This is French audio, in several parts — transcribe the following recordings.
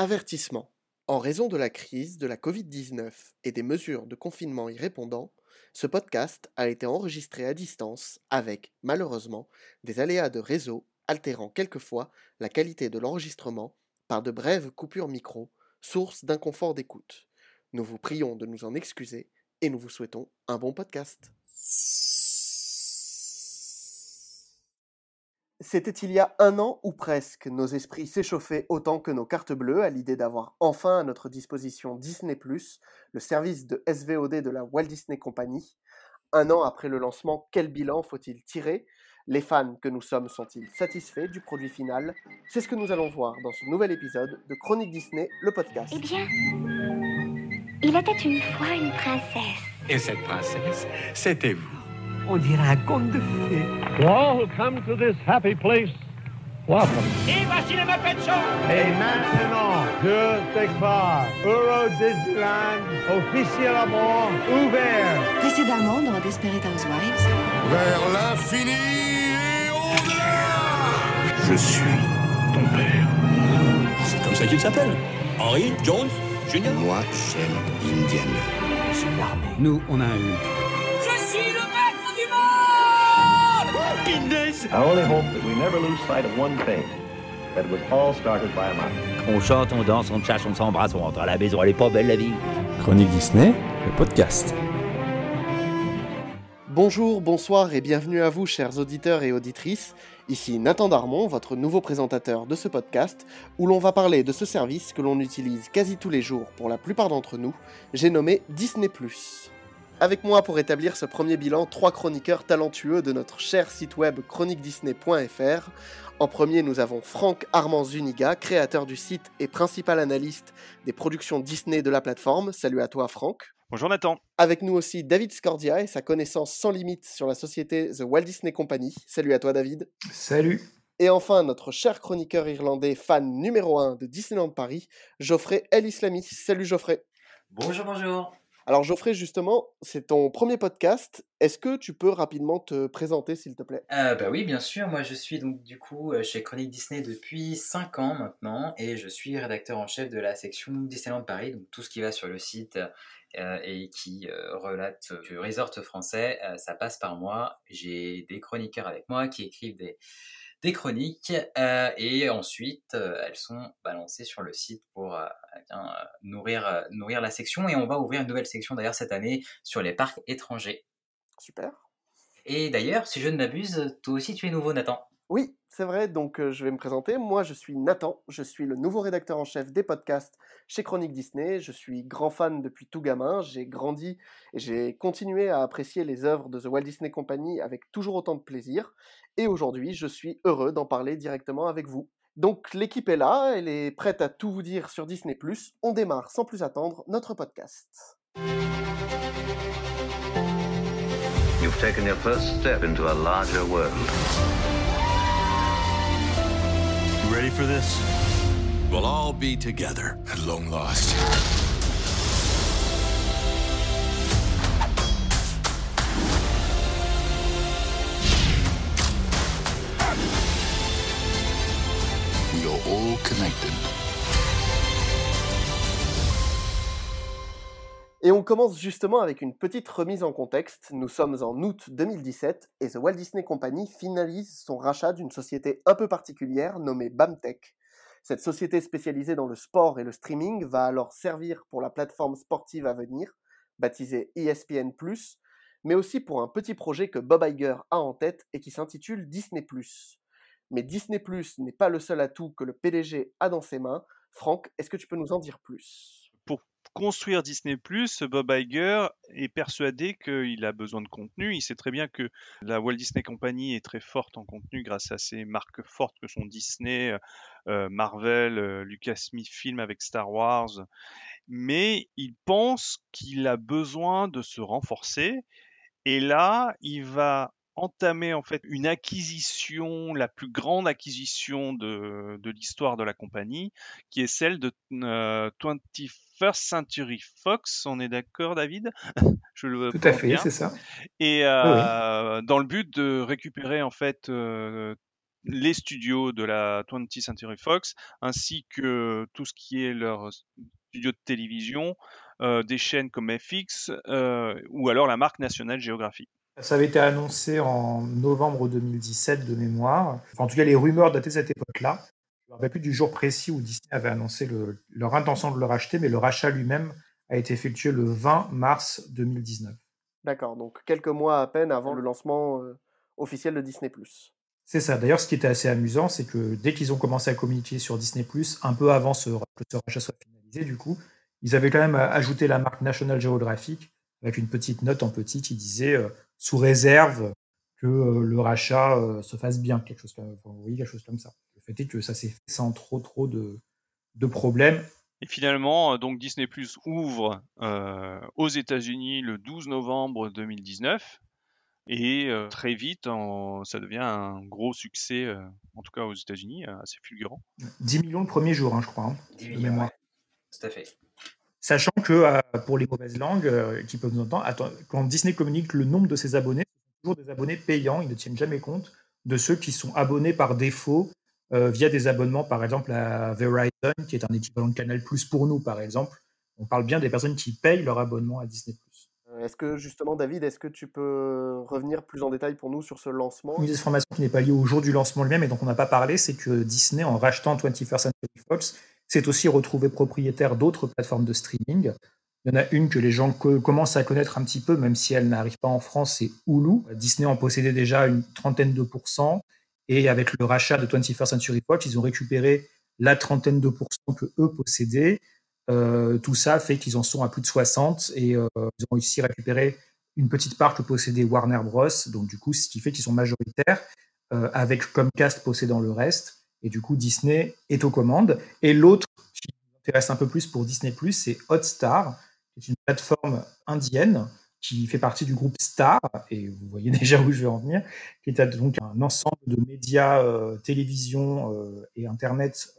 Avertissement. En raison de la crise de la Covid-19 et des mesures de confinement y répondant, ce podcast a été enregistré à distance avec, malheureusement, des aléas de réseau altérant quelquefois la qualité de l'enregistrement par de brèves coupures micro, source d'inconfort d'écoute. Nous vous prions de nous en excuser et nous vous souhaitons un bon podcast. C'était il y a un an ou presque, nos esprits s'échauffaient autant que nos cartes bleues à l'idée d'avoir enfin à notre disposition Disney ⁇ le service de SVOD de la Walt Disney Company. Un an après le lancement, quel bilan faut-il tirer? Les fans que nous sommes sont-ils satisfaits du produit final? C'est ce que nous allons voir dans ce nouvel épisode de Chronique Disney, le podcast. Eh bien, il était une fois une princesse. Et cette princesse, c'était vous. On dirait un conte de fées. To all who come to this happy place, welcome. Et voici les Muppet Show Et maintenant, je déclare Euro Disneyland officiellement ouvert. Précédemment dans Desperate Housewives. Vers l'infini et au-delà Je suis ton père. C'est comme ça qu'il s'appelle. Henry Jones Jr. Moi, j'aime Indiana. Nous, on a un On chante, on danse, on chasse, on s'embrasse, on rentre à la maison, elle est pas belle la vie. Chronique Disney, le podcast. Bonjour, bonsoir et bienvenue à vous, chers auditeurs et auditrices. Ici Nathan Darmon, votre nouveau présentateur de ce podcast, où l'on va parler de ce service que l'on utilise quasi tous les jours pour la plupart d'entre nous, j'ai nommé Disney ⁇ avec moi pour établir ce premier bilan, trois chroniqueurs talentueux de notre cher site web chroniquedisney.fr. En premier, nous avons Franck Armand Zuniga, créateur du site et principal analyste des productions Disney de la plateforme. Salut à toi Franck. Bonjour Nathan. Avec nous aussi David Scordia et sa connaissance sans limite sur la société The Walt Disney Company. Salut à toi David. Salut. Et enfin, notre cher chroniqueur irlandais, fan numéro 1 de Disneyland Paris, Geoffrey El Islami. Salut Geoffrey. Bonjour, bonjour. Alors Geoffrey, justement, c'est ton premier podcast. Est-ce que tu peux rapidement te présenter, s'il te plaît? Euh, Bah oui, bien sûr. Moi, je suis donc du coup euh, chez Chronique Disney depuis 5 ans maintenant, et je suis rédacteur en chef de la section Disneyland Paris, donc tout ce qui va sur le site euh, et qui relate du resort français, ça passe par moi. J'ai des chroniqueurs avec moi qui écrivent des des chroniques euh, et ensuite euh, elles sont balancées sur le site pour euh, bien, nourrir, nourrir la section et on va ouvrir une nouvelle section d'ailleurs cette année sur les parcs étrangers. Super. Et d'ailleurs, si je ne m'abuse, toi aussi tu es nouveau Nathan. Oui, c'est vrai, donc je vais me présenter. Moi, je suis Nathan, je suis le nouveau rédacteur en chef des podcasts chez Chronique Disney. Je suis grand fan depuis tout gamin. J'ai grandi et j'ai continué à apprécier les œuvres de The Walt Disney Company avec toujours autant de plaisir. Et aujourd'hui, je suis heureux d'en parler directement avec vous. Donc l'équipe est là, elle est prête à tout vous dire sur Disney ⁇ On démarre sans plus attendre notre podcast. Ready for this? We'll all be together at long last. We are all connected. Et on commence justement avec une petite remise en contexte. Nous sommes en août 2017 et The Walt Disney Company finalise son rachat d'une société un peu particulière nommée BAMTech. Cette société spécialisée dans le sport et le streaming va alors servir pour la plateforme sportive à venir, baptisée ESPN+, mais aussi pour un petit projet que Bob Iger a en tête et qui s'intitule Disney+. Mais Disney+, n'est pas le seul atout que le PDG a dans ses mains. Franck, est-ce que tu peux nous en dire plus? Construire Disney+, Bob Iger est persuadé qu'il a besoin de contenu. Il sait très bien que la Walt Disney Company est très forte en contenu grâce à ses marques fortes que sont Disney, euh, Marvel, euh, Lucasfilm avec Star Wars. Mais il pense qu'il a besoin de se renforcer. Et là, il va entamer en fait une acquisition, la plus grande acquisition de, de l'histoire de la compagnie, qui est celle de euh, 21st Century Fox. On est d'accord, David? Je le Tout à fait, c'est ça. Et euh, oui, dans le but de récupérer en fait euh, les studios de la 20th Century Fox, ainsi que tout ce qui est leur studio de télévision, des chaînes comme FX, ou alors la marque National Geographic. Ça avait été annoncé en novembre 2017 de mémoire. en tout cas, les rumeurs dataient de cette époque-là. Je ne me rappelle plus du jour précis où Disney avait annoncé leur intention de le racheter, mais le rachat lui-même a été effectué le 20 mars 2019. D'accord, donc quelques mois à peine avant le lancement officiel de Disney ⁇ c'est ça. D'ailleurs, ce qui était assez amusant, c'est que dès qu'ils ont commencé à communiquer sur Disney+, un peu avant ce, que ce rachat soit finalisé, du coup, ils avaient quand même ajouté la marque National Geographic avec une petite note en petit qui disait euh, sous réserve que euh, le rachat euh, se fasse bien, quelque chose, comme, oui, quelque chose comme ça. Le fait est que ça s'est fait sans trop trop de, de problèmes. Et finalement, donc Disney Plus ouvre aux États-Unis le 12 novembre 2019 et très vite, ça devient un gros succès, en tout cas aux États-Unis, assez fulgurant. 10 millions le premier jour, hein, je crois. Hein, 10 millions, ouais. tout à fait. Sachant que pour les mauvaises langues qui peuvent nous entendre, quand Disney communique le nombre de ses abonnés, c'est toujours des abonnés payants, ils ne tiennent jamais compte de ceux qui sont abonnés par défaut via des abonnements, par exemple à Verizon, qui est un équivalent de Canal Plus pour nous, par exemple. On parle bien des personnes qui payent leur abonnement à Disney. Est-ce que justement, David, est-ce que tu peux revenir plus en détail pour nous sur ce lancement? Une des informations qui n'est pas liée au jour du lancement lui-même et dont on n'a pas parlé, c'est que Disney, en rachetant 21st Century Fox, s'est aussi retrouvé propriétaire d'autres plateformes de streaming. Il y en a une que les gens commencent à connaître un petit peu, même si elle n'arrive pas en France, c'est Hulu. Disney en possédait déjà une trentaine de pourcents. Et avec le rachat de 21st Century Fox, ils ont récupéré la trentaine de pourcents que eux possédaient euh, tout ça fait qu'ils en sont à plus de 60 et euh, ils ont réussi à récupérer une petite part que possédait Warner Bros. Donc du coup, ce qui fait qu'ils sont majoritaires, euh, avec Comcast possédant le reste. Et du coup, Disney est aux commandes. Et l'autre qui m'intéresse un peu plus pour Disney+, c'est Hotstar, qui est une plateforme indienne qui fait partie du groupe Star, et vous voyez déjà où je vais en venir, qui est donc un ensemble de médias, télévision et Internet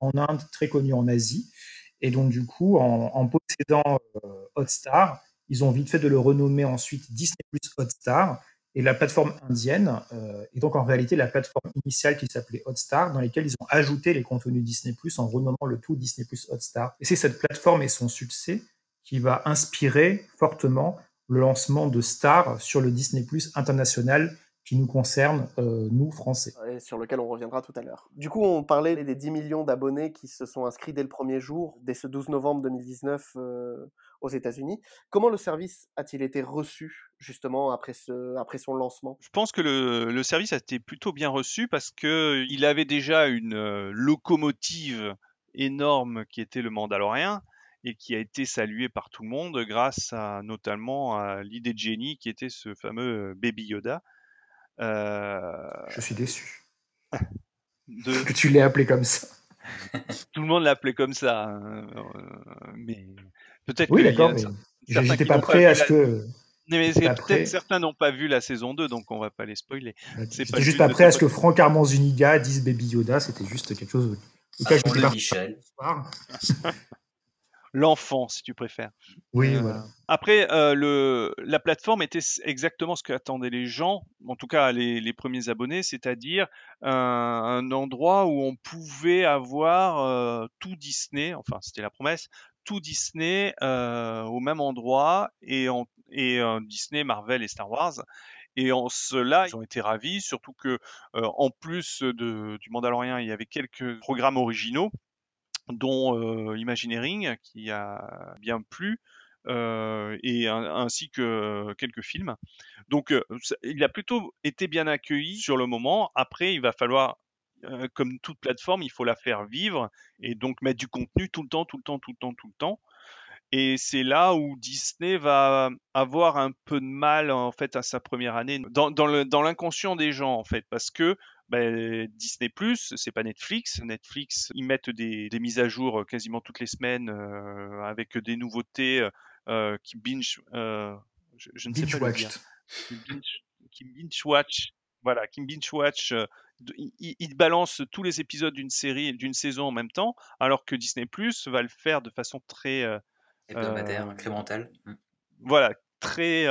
en Inde, très connu en Asie, et donc, du coup, en, possédant euh, Hotstar, ils ont vite fait de le renommer ensuite Disney Plus Hotstar. Et la plateforme indienne euh, est donc en réalité la plateforme initiale qui s'appelait Hotstar, dans laquelle ils ont ajouté les contenus Disney Plus en renommant le tout Disney Hotstar. Et c'est cette plateforme et son succès qui va inspirer fortement le lancement de Star sur le Disney Plus international qui nous concerne, euh, nous, Français. Et sur lequel on reviendra tout à l'heure. Du coup, on parlait des 10 millions d'abonnés qui se sont inscrits dès le premier jour, dès ce 12 novembre 2019 euh, aux États-Unis. Comment le service a-t-il été reçu, justement, après, ce, après son lancement? Je pense que le, le, service a été plutôt bien reçu parce qu'il avait déjà une euh, locomotive énorme qui était le Mandalorien et qui a été salué par tout le monde grâce à notamment à l'idée de génie qui était ce fameux Baby Yoda euh, Je suis déçu. Que tu l'aies appelé comme ça. Tout le monde l'a appelé comme ça. Hein, euh, mais peut-être oui, d'accord, mais j'étais pas prêt à ce que. Mais peut-être certains n'ont pas vu la saison 2, donc on va pas les spoiler. J'étais juste pas prêt à ce que Franck Armand Zuniga dise Baby Yoda, c'était juste quelque chose. Ah, le Michel. l'enfant, si tu préfères. Oui, euh, voilà. Après, euh, le, la plateforme était exactement ce qu'attendaient les gens, en tout cas les, les premiers abonnés, c'est-à-dire un, un, endroit où on pouvait avoir euh, tout Disney, enfin c'était la promesse, tout Disney au même endroit et, en, et Disney, Marvel et Star Wars. Et en cela, ils ont été ravis, surtout que en plus de, du Mandalorian, il y avait quelques programmes originaux dont euh, Imagineering qui a bien plu. Euh, et ainsi que quelques films. Donc, euh, il a plutôt été bien accueilli sur le moment. Après, il va falloir, comme toute plateforme, il faut la faire vivre et donc mettre du contenu tout le temps, tout le temps, tout le temps, tout le temps. Et c'est là où Disney va avoir un peu de mal en fait à sa première année dans, dans l'inconscient des gens en fait parce que ben, Disney Plus, c'est pas Netflix. Netflix, ils mettent des, des, mises à jour quasiment toutes les semaines euh, avec des nouveautés euh, qui binge. Euh, je, je, ne sais pas le dire. Qui binge, qui binge watch. Voilà, qui binge watch. Ils, ils balancent tous les épisodes d'une série, d'une saison en même temps, alors que Disney Plus va le faire de façon très hebdomadaire, incrémentale. Mm. Voilà, très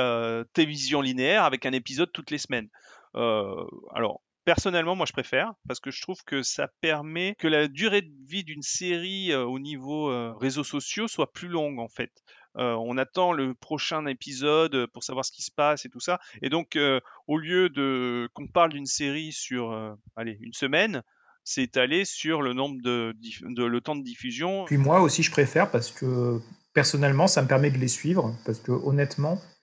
télévision linéaire avec un épisode toutes les semaines. alors personnellement, moi, je préfère parce que je trouve que ça permet que la durée de vie d'une série au niveau réseaux sociaux soit plus longue en fait. on attend le prochain épisode pour savoir ce qui se passe et tout ça. Et donc, au lieu de qu'on parle d'une série sur, allez, une semaine, c'est étalé sur le nombre de, le temps de diffusion. Puis moi aussi, je préfère parce que personnellement, ça me permet de les suivre parce que honnêtement, euh,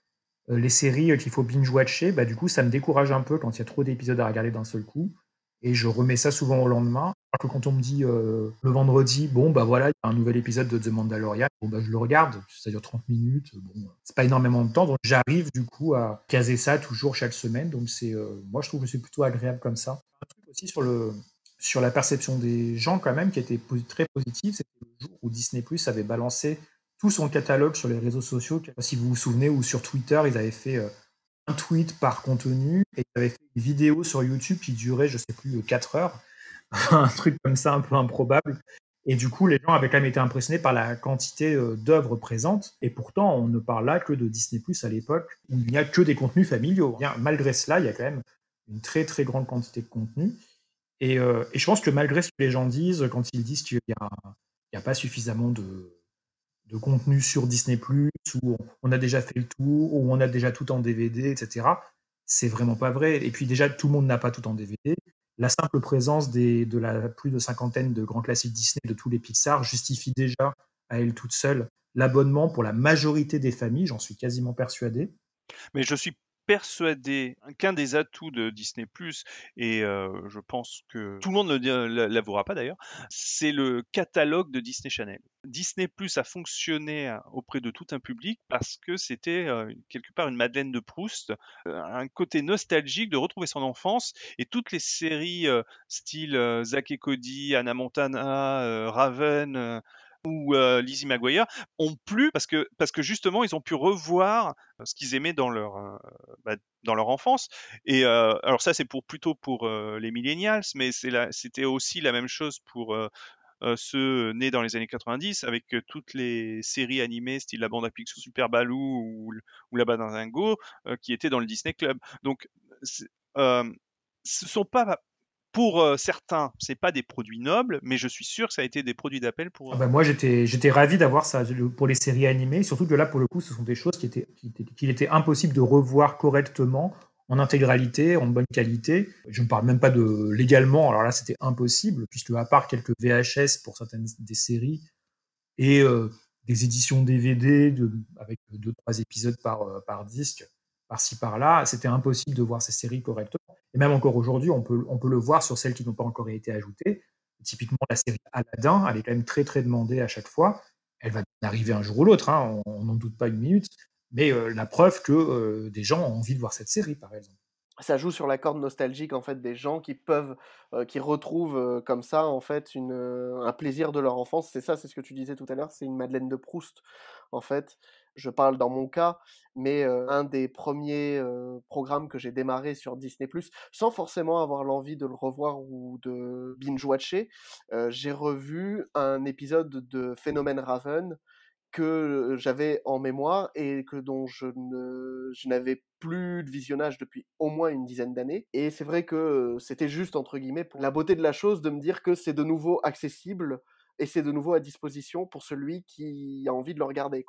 les séries euh, qu'il faut binge-watcher, bah, du coup, ça me décourage un peu quand il y a trop d'épisodes à regarder d'un seul coup. Et je remets ça souvent au lendemain. Alors que quand on me dit euh, le vendredi, bon, bah voilà, il y a un nouvel épisode de The Mandalorian, bon, bah, je le regarde, ça dure 30 minutes, bon, c'est pas énormément de temps, donc j'arrive du coup à caser ça toujours chaque semaine. Donc c'est, moi, je trouve que c'est plutôt agréable comme ça. Un truc aussi sur, le, sur la perception des gens, quand même, qui était très positif, c'est le jour où Disney Plus avait balancé tout son catalogue sur les réseaux sociaux. Si vous vous souvenez, ou sur Twitter, ils avaient fait euh, un tweet par contenu et ils avaient fait une vidéo sur YouTube qui durait, je sais plus, 4 euh, heures. un truc comme ça, un peu improbable. Et du coup, les gens avaient quand même été impressionnés par la quantité euh, d'œuvres présentes. Et pourtant, on ne parle là que de Disney Plus à l'époque, où il n'y a que des contenus familiaux. Bien, malgré cela, il y a quand même une très très grande quantité de contenu. Et, je pense que malgré ce que les gens disent, quand ils disent qu'il n'y a, pas suffisamment de, de contenu sur Disney où on a déjà fait le tour, où on a déjà tout en DVD, etc. C'est vraiment pas vrai. Et puis déjà, tout le monde n'a pas tout en DVD. La simple présence des, de la plus de cinquantaine de grands classiques Disney de tous les Pixar justifie déjà à elle toute seule l'abonnement pour la majorité des familles, j'en suis quasiment persuadé. Mais je suis persuadé qu'un des atouts de Disney et je pense que tout le monde ne l'avouera pas d'ailleurs, c'est le catalogue de Disney Channel. Disney Plus a fonctionné auprès de tout un public parce que c'était quelque part une Madeleine de Proust, un côté nostalgique de retrouver son enfance et toutes les séries style Zack et Cody, Anna Montana, Raven ou Lizzie McGuire ont plu parce que parce que justement ils ont pu revoir ce qu'ils aimaient dans leur bah, dans leur enfance et alors ça c'est pour plutôt pour les millennials mais c'était aussi la même chose pour ceux nés dans les années 90 avec toutes les séries animées style la bande à Picsou Super Baloo ou, ou la Banango qui étaient dans le Disney Club. Donc ce sont pas pour certains, c'est pas des produits nobles, mais je suis sûr que ça a été des produits d'appel pour. Ah bah, moi, j'étais, j'étais ravi d'avoir ça pour les séries animées, surtout que là, pour le coup, ce sont des choses qui étaient, qu'il était impossible de revoir correctement en intégralité, en bonne qualité. Je ne parle même pas de légalement. Alors là, c'était impossible puisque à part quelques VHS pour certaines des séries et des éditions DVD de, avec deux trois épisodes par par disque par-ci par-là, c'était impossible de voir ces séries correctement. Et même encore aujourd'hui, on peut, on peut le voir sur celles qui n'ont pas encore été ajoutées. Typiquement, la série Aladdin, elle est quand même très très demandée à chaque fois. Elle va arriver un jour ou l'autre, hein, on n'en doute pas une minute. Mais euh, la preuve que euh, des gens ont envie de voir cette série, par exemple. Ça joue sur la corde nostalgique en fait des gens qui peuvent, euh, qui retrouvent comme ça en fait une, un plaisir de leur enfance. C'est ça, c'est ce que tu disais tout à l'heure. C'est une Madeleine de Proust en fait je parle dans mon cas, mais un des premiers programmes que j'ai démarré sur Disney ⁇ sans forcément avoir l'envie de le revoir ou de binge-watcher, j'ai revu un épisode de Phénomène Raven que j'avais en mémoire et dont je n'avais plus de visionnage depuis au moins une dizaine d'années et c'est vrai que c'était juste entre guillemets pour la beauté de la chose de me dire que c'est de nouveau accessible et c'est de nouveau à disposition pour celui qui a envie de le regarder.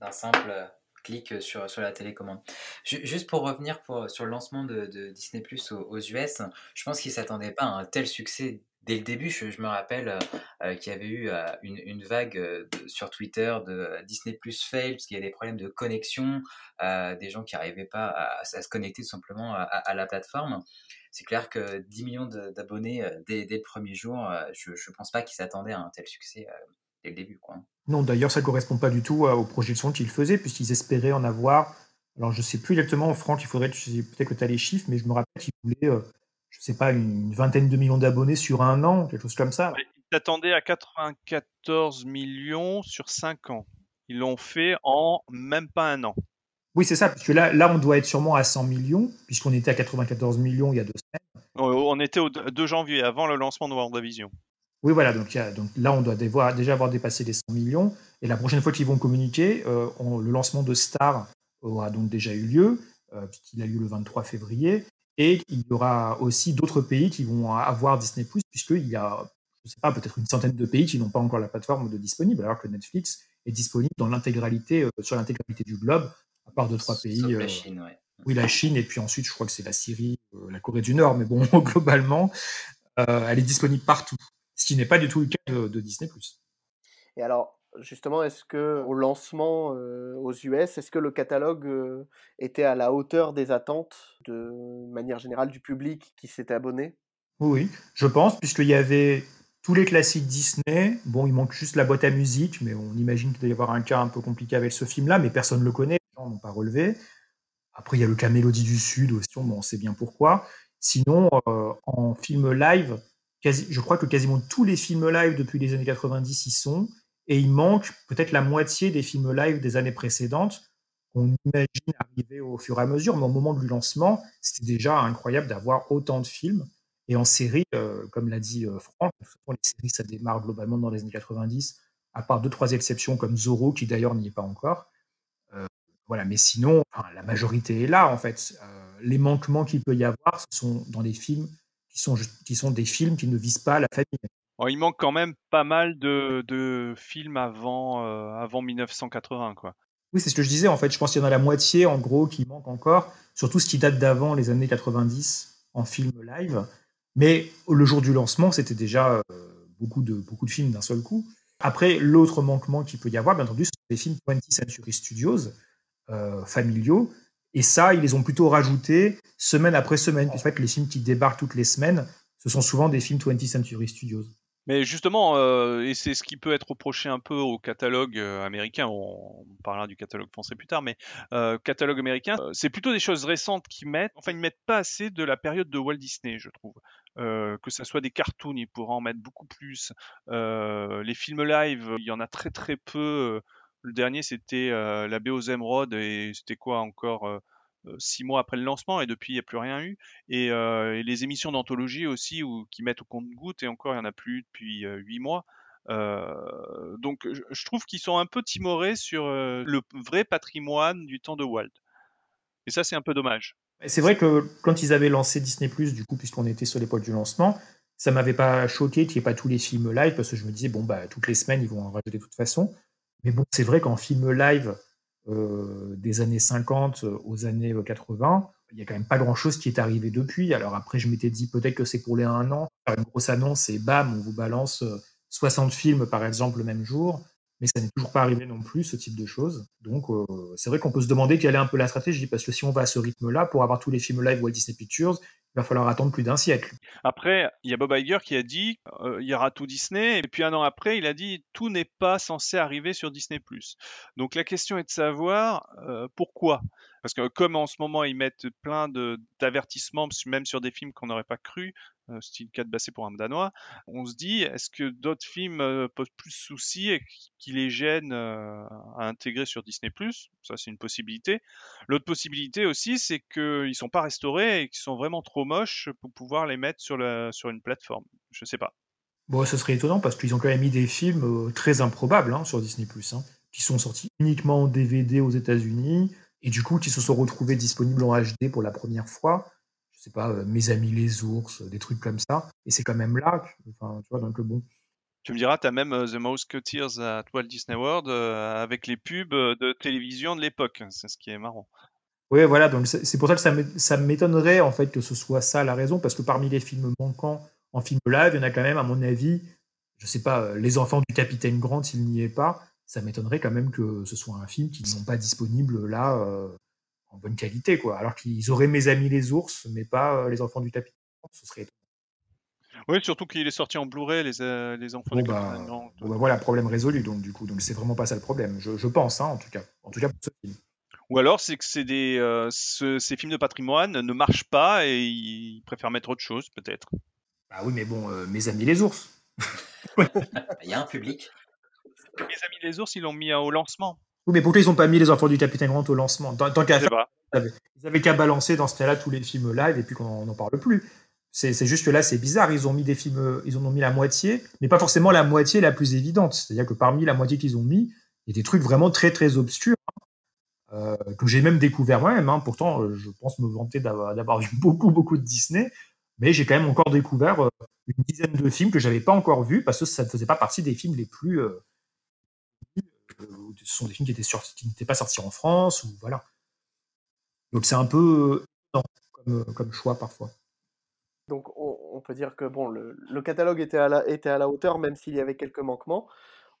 D'un simple euh, clic euh, sur, sur la télécommande. Juste pour revenir pour, sur le lancement de, Disney Plus aux, US, je pense qu'ils ne s'attendaient pas à un tel succès dès le début. Je, me rappelle euh, qu'il y avait eu une, vague sur Twitter de Disney Plus fail, parce qu'il y a des problèmes de connexion, des gens qui n'arrivaient pas à, se connecter tout simplement à, la plateforme. C'est clair que 10 millions d'abonnés dès, dès, le premier jour, je ne pense pas qu'ils s'attendaient à un tel succès dès le début. Quoi. Non, d'ailleurs, ça ne correspond pas du tout aux projections qu'ils faisaient, puisqu'ils espéraient en avoir. Alors, je ne sais plus exactement, Franck, il faudrait peut-être que tu as les chiffres, mais je me rappelle qu'ils voulaient, euh, je ne sais pas, une vingtaine de millions d'abonnés sur un an, quelque chose comme ça. Ils s'attendaient à 94 millions sur 5 ans. Ils l'ont fait en même pas un an. Oui, c'est ça, parce que là, là, on doit être sûrement à 100 millions, puisqu'on était à 94 millions il y a deux semaines. On était au 2 janvier, avant le lancement de WandaVision. Oui, voilà, donc, donc là, on doit déjà avoir dépassé les 100 millions. Et la prochaine fois qu'ils vont communiquer, euh, le lancement de Star aura donc déjà eu lieu, euh, puisqu'il a eu le 23 février. Et il y aura aussi d'autres pays qui vont avoir Disney+, puisqu'il y a, je ne sais pas, peut-être une centaine de pays qui n'ont pas encore la plateforme de disponible, alors que Netflix est disponible dans l'intégralité, euh, sur l'intégralité du globe, à part deux, trois pays. La Chine, ouais. Oui, la Chine, et puis ensuite, je crois que c'est la Syrie, la Corée du Nord, mais bon, globalement, elle est disponible partout, ce qui n'est pas du tout le cas de, de Disney+. Et alors, justement, est-ce que au lancement aux US, est-ce que le catalogue était à la hauteur des attentes de manière générale du public qui s'était abonné? Oui, je pense, puisqu'il y avait tous les classiques Disney. Bon, il manque juste la boîte à musique, mais on imagine qu'il doit y avoir un cas un peu compliqué avec ce film-là, mais personne ne le connaît, les gens n'ont pas relevé. Après, il y a le cas Mélodie du Sud aussi, bon, on sait bien pourquoi. Sinon, en film live, je crois que quasiment tous les films live depuis les années 90 y sont et il manque peut-être la moitié des films live des années précédentes qu'on imagine arriver au fur et à mesure, mais au moment du lancement, c'était déjà incroyable d'avoir autant de films. Et en série, euh, comme l'a dit euh, Franck, les séries, ça démarre globalement dans les années 90, à part deux, trois exceptions comme Zorro, qui d'ailleurs n'y est pas encore. Euh, voilà, mais sinon, la majorité est là, en fait. les manquements qu'il peut y avoir, ce sont dans les films qui sont, qui sont des films qui ne visent pas la famille il manque quand même pas mal de, films avant, euh, avant 1980, quoi. Oui, c'est ce que je disais. En fait, je pense qu'il y en a la moitié, en gros, qui manque encore. Surtout ce qui date d'avant les années 90 en film live. Mais le jour du lancement, c'était déjà euh, beaucoup, de, beaucoup de films d'un seul coup. Après, l'autre manquement qu'il peut y avoir, bien entendu, ce sont les films 20th Century Studios, euh, familiaux. Et ça, ils les ont plutôt rajoutés semaine après semaine. En fait, les films qui débarquent toutes les semaines, ce sont souvent des films 20th Century Studios. Mais justement, euh, et c'est ce qui peut être reproché un peu au catalogue euh, américain, on, parlera du catalogue français plus tard, mais euh, catalogue américain, c'est plutôt des choses récentes qui mettent, enfin ils mettent pas assez de la période de Walt Disney, je trouve. que ça soit des cartoons, ils pourraient en mettre beaucoup plus. les films live, il y en a très très peu. Le dernier, c'était la BO Zemrod et c'était quoi encore euh, six mois après le lancement et depuis il n'y a plus rien eu. Et, euh, les émissions d'anthologie aussi où, qui mettent au compte-goutte et encore il n'y en a plus depuis euh, huit mois. donc je, trouve qu'ils sont un peu timorés sur le vrai patrimoine du temps de Walt. Et ça c'est un peu dommage. C'est vrai que quand ils avaient lancé Disney ⁇ du coup puisqu'on était sur l'époque du lancement, ça m'avait pas choqué qu'il n'y ait pas tous les films live parce que je me disais bon bah toutes les semaines ils vont en rajouter de toute façon. Mais bon c'est vrai qu'en film live euh, des années 50 aux années 80, il n'y a quand même pas grand-chose qui est arrivé depuis. Alors après, je m'étais dit peut-être que c'est pour les un an, une grosse annonce et bam, on vous balance 60 films par exemple le même jour. Mais ça n'est toujours pas arrivé non plus, ce type de choses. Donc euh, c'est vrai qu'on peut se demander quelle est un peu la stratégie, parce que si on va à ce rythme-là, pour avoir tous les films live Walt Disney Pictures, il va falloir attendre plus d'un siècle. Après, il y a Bob Iger qui a dit euh, il y aura tout Disney, et puis un an après, il a dit tout n'est pas censé arriver sur Disney+. Donc la question est de savoir euh, pourquoi? Parce que comme en ce moment ils mettent plein d'avertissements, même sur des films qu'on n'aurait pas cru, style 4 bassé pour un Danois, on se dit est-ce que d'autres films euh, posent plus de soucis et qui les gênent euh, à intégrer sur Disney Ça c'est une possibilité. L'autre possibilité aussi c'est qu'ils sont pas restaurés et qu'ils sont vraiment trop moches pour pouvoir les mettre sur, une plateforme. Je sais pas. Bon, ce serait étonnant parce qu'ils ont quand même mis des films très improbables hein, sur Disney hein, qui sont sortis uniquement en DVD aux États-Unis et du coup qui se sont retrouvés disponibles en HD pour la première fois. Je sais pas, euh, Mes amis les ours, des trucs comme ça. Et c'est quand même là, enfin, tu vois, donc bon. Tu me diras, tu as même euh, The Musketeers à Walt Disney World euh, avec les pubs de télévision de l'époque. C'est ce qui est marrant. Oui, voilà, donc c'est pour ça que ça m'étonnerait en fait que ce soit ça la raison, parce que parmi les films manquants en film live, il y en a quand même, à mon avis, je sais pas, Les Enfants du Capitaine Grant, s'il n'y est pas, ça m'étonnerait quand même que ce soit un film qui ne sont pas disponibles là euh, en bonne qualité, quoi. Alors qu'ils auraient Mes amis les ours, mais pas euh, Les enfants du tapis. Ce serait oui, surtout qu'il est sorti en Blu-ray, les, euh, les enfants du bah, bah, voilà, problème résolu, donc du coup. Donc c'est vraiment pas ça le problème, je, pense, hein, en tout cas. En tout cas pour ce film. Ou alors c'est que c'est des, ces films de patrimoine ne marchent pas et ils préfèrent mettre autre chose, peut-être. Bah oui, mais bon, Mes amis les ours. Il y a un public. Les Amis les ours, ils l'ont mis au lancement. Oui, mais pourquoi ils n'ont pas mis les enfants du Capitaine Grant au lancement Tant, qu'à faire, ils avaient qu'à balancer dans ce cas-là tous les films live et puis qu'on n'en parle plus. C'est, juste que là, c'est bizarre. Ils ont mis des films, ils en ont mis la moitié, mais pas forcément la moitié la plus évidente. C'est-à-dire que parmi la moitié qu'ils ont mis, il y a des trucs vraiment très très obscurs. que j'ai même découvert moi-même. Hein. Pourtant, je pense me vanter d'avoir vu beaucoup, beaucoup de Disney, mais j'ai quand même encore découvert une dizaine de films que j'avais pas encore vus parce que ça ne faisait pas partie des films les plus. Ce sont des films qui étaient qui n'étaient pas sortis en France ou voilà. Donc c'est un peu comme, comme choix parfois. Donc on, peut dire que bon, le, catalogue était à, la, était à la hauteur, même s'il y avait quelques manquements.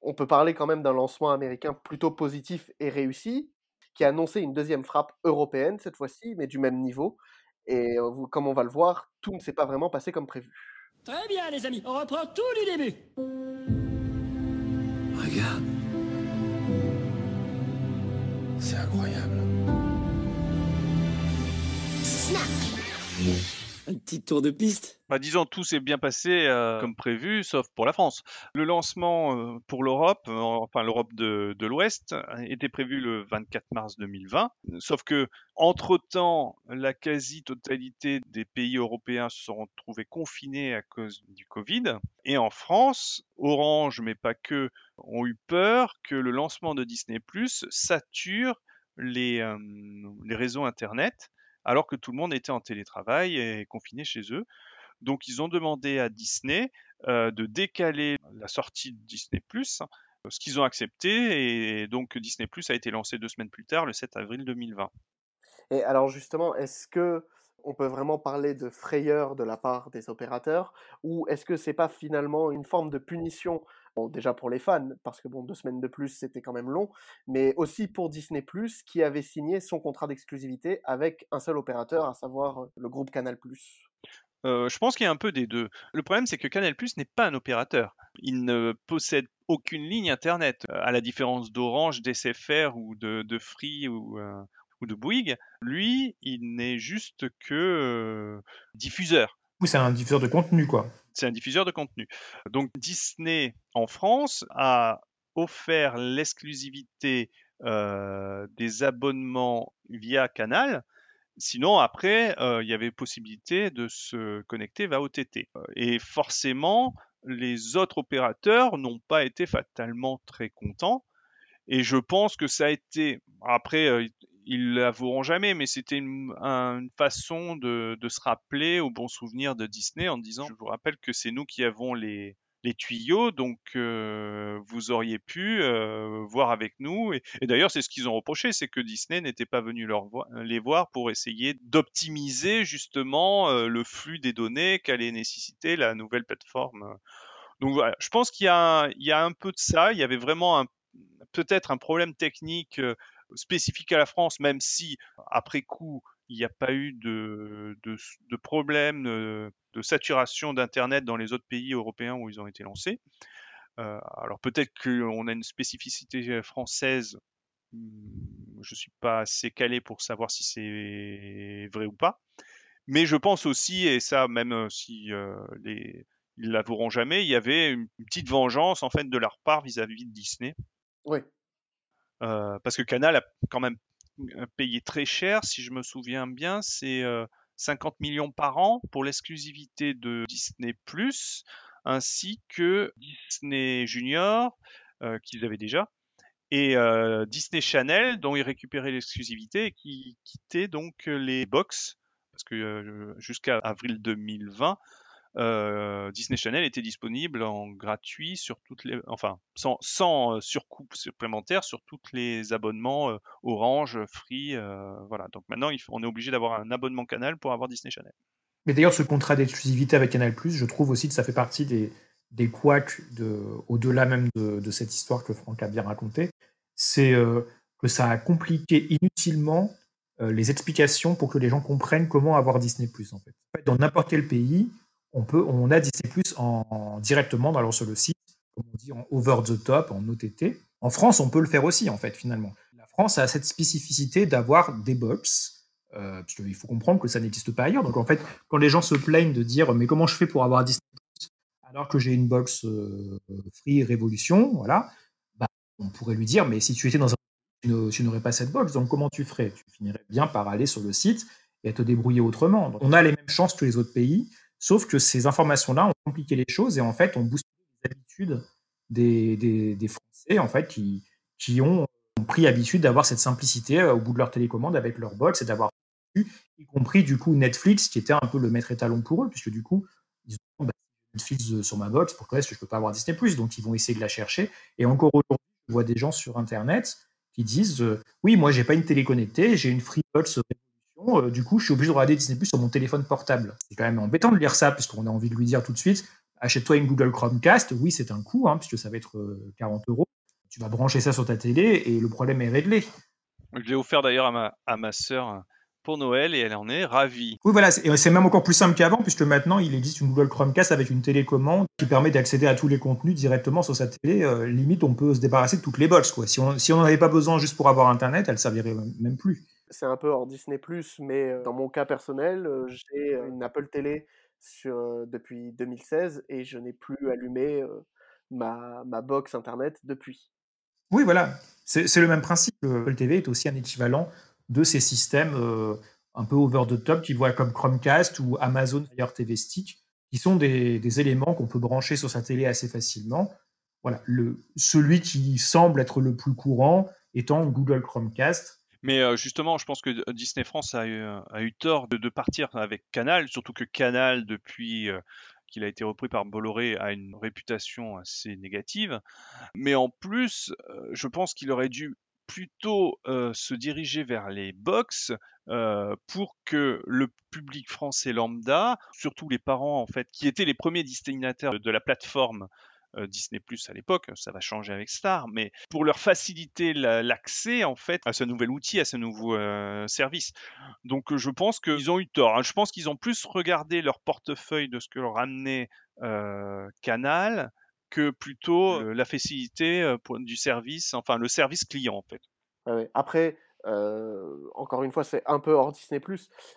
On peut parler quand même d'un lancement américain plutôt positif et réussi, qui a annoncé une deuxième frappe européenne cette fois-ci, mais du même niveau. Et euh, comme on va le voir, tout ne s'est pas vraiment passé comme prévu. Très bien les amis, on reprend tout du début. Regarde. C'est incroyable. Snap un petit tour de piste bah, Disons, tout s'est bien passé euh, comme prévu, sauf pour la France. Le lancement euh, pour l'Europe, euh, enfin l'Europe de, de l'Ouest, était prévu le 24 mars 2020. Sauf que, entre-temps, la quasi-totalité des pays européens se sont retrouvés confinés à cause du Covid. Et en France, Orange, mais pas que, ont eu peur que le lancement de Disney Plus sature les, les réseaux Internet alors que tout le monde était en télétravail et confiné chez eux. Donc ils ont demandé à Disney euh, de décaler la sortie de Disney ⁇ ce qu'ils ont accepté, et donc Disney ⁇ a été lancé deux semaines plus tard, le 7 avril 2020. Et alors justement, est-ce que on peut vraiment parler de frayeur de la part des opérateurs, ou est-ce que c'est pas finalement une forme de punition déjà pour les fans, parce que bon, deux semaines de plus, c'était quand même long, mais aussi pour Disney ⁇ qui avait signé son contrat d'exclusivité avec un seul opérateur, à savoir le groupe Canal ⁇ euh, je pense qu'il y a un peu des deux. Le problème, c'est que Canal Plus n'est pas un opérateur. Il ne possède aucune ligne Internet, euh, à la différence d'Orange, d'SFR ou de, Free ou, euh, ou de Bouygues. Lui, il n'est juste que diffuseur. Oui, c'est un diffuseur de contenu, quoi. C'est un diffuseur de contenu. Donc Disney en France a offert l'exclusivité euh, des abonnements via Canal. Sinon, après, euh, il y avait possibilité de se connecter via OTT. Et forcément, les autres opérateurs n'ont pas été fatalement très contents. Et je pense que ça a été, après, euh, ils l'avoueront jamais, mais c'était une, façon de, se rappeler au bon souvenir de Disney en disant, je vous rappelle que c'est nous qui avons les, tuyaux, donc euh, vous auriez pu euh, voir avec nous. Et, d'ailleurs, c'est ce qu'ils ont reproché, c'est que Disney n'était pas venu les voir pour essayer d'optimiser justement euh, le flux des données qu'allait nécessiter la nouvelle plateforme. Donc voilà, je pense qu'il y, a un peu de ça. Il y avait vraiment peut-être un problème technique spécifique à la France, même si après coup, il n'y a pas eu de, de, problème de, saturation d'Internet dans les autres pays européens où ils ont été lancés. Euh, alors peut-être qu'on a une spécificité française, hmm, je ne suis pas assez calé pour savoir si c'est vrai ou pas. Mais je pense aussi, et ça même euh, si euh, les, ils l'avoueront jamais, il y avait une, petite vengeance en fait de leur part vis-à-vis de Disney. Oui. Euh, parce que Canal a quand même euh, payé très cher, si je me souviens bien, c'est 50 euh, millions par an pour l'exclusivité de Disney ⁇ ainsi que Disney Junior, qu'ils avaient déjà, et Disney Channel, dont ils récupéraient l'exclusivité et qui quittait donc les box, parce que jusqu'à avril 2020, euh, Disney Channel était disponible en gratuit sur toutes les, enfin sans, sans euh, surcoût supplémentaire sur tous les abonnements euh, Orange, Free, voilà. Donc maintenant, on est obligé d'avoir un abonnement Canal pour avoir Disney Channel. Mais d'ailleurs, ce contrat d'exclusivité avec Canal+, je trouve aussi que ça fait partie des, des couacs de, au-delà même de, cette histoire que Franck a bien racontée, c'est que ça a compliqué inutilement les explications pour que les gens comprennent comment avoir Disney+. En fait. Dans n'importe quel pays, on, peut, on a Disney Plus en, directement dans, sur le site, comme on dit, en over the top, en OTT. En France, on peut le faire aussi, en fait, finalement. La France a cette spécificité d'avoir des box, euh, faut comprendre que ça n'existe pas ailleurs. Donc, en fait, quand les gens se plaignent de dire, mais comment je fais pour avoir Disney alors que j'ai une box euh, Free Révolution, voilà, bah, on pourrait lui dire, mais si tu étais dans un tu n'aurais pas cette box, donc comment tu ferais? Tu finirais bien par aller sur le site et te débrouiller autrement. on a les mêmes chances que les autres pays, Sauf que ces informations-là ont compliqué les choses et en fait ont boosté les habitudes des, Français en fait qui, ont pris habitude d'avoir cette simplicité au bout de leur télécommande avec leur bot, c'est d'avoir y compris du coup Netflix, qui était un peu le maître étalon pour eux, puisque du coup, ils ont bah, Netflix sur ma box, pour le reste, je ne peux pas avoir Disney+, donc ils vont essayer de la chercher. Et encore aujourd'hui, je vois des gens sur Internet qui disent Oui, moi, j'ai pas une télé connectée, j'ai une Freebox Révolution, du coup, je suis obligé de regarder Disney+, sur mon téléphone portable. C'est quand même embêtant de lire ça, puisqu'on a envie de lui dire tout de suite Achète-toi une Google Chromecast, oui, c'est un coût, hein, puisque ça va être 40 euros. Tu vas brancher ça sur ta télé et le problème est réglé. Je l'ai offert d'ailleurs à ma, à ma sœur pour Noël et elle en est ravie. Oui, voilà, c'est même encore plus simple qu'avant, puisque maintenant il existe une Google Chromecast avec une télécommande qui permet d'accéder à tous les contenus directement sur sa télé. Euh, limite, on peut se débarrasser de toutes les box. Quoi. Si on si n'en avait pas besoin juste pour avoir Internet, elle servirait même plus. C'est un peu hors Disney, mais dans mon cas personnel, j'ai une Apple Télé depuis 2016 et je n'ai plus allumé ma, box Internet depuis. Oui, voilà. C'est le même principe. Apple TV est aussi un équivalent de ces systèmes un peu over the top qui voient comme Chromecast ou Amazon Fire TV Stick, qui sont des, éléments qu'on peut brancher sur sa télé assez facilement. Voilà, celui qui semble être le plus courant étant Google Chromecast. Mais euh, justement, je pense que Disney France a eu, a eu tort de, partir avec Canal, surtout que Canal, depuis euh, qu'il a été repris par Bolloré, a une réputation assez négative. Mais en plus, je pense qu'il aurait dû plutôt se diriger vers les box pour que le public français lambda, surtout les parents en fait, qui étaient les premiers destinataires de la plateforme Disney Plus à l'époque, ça va changer avec Star, mais pour leur faciliter l'accès en fait à ce nouvel outil, à ce nouveau service. Donc je pense qu'ils ont eu tort. Hein. Je pense qu'ils ont plus regardé leur portefeuille de ce que leur amenait Canal que plutôt la facilité du service, enfin le service client en fait. Après, encore une fois, c'est un peu hors Disney+.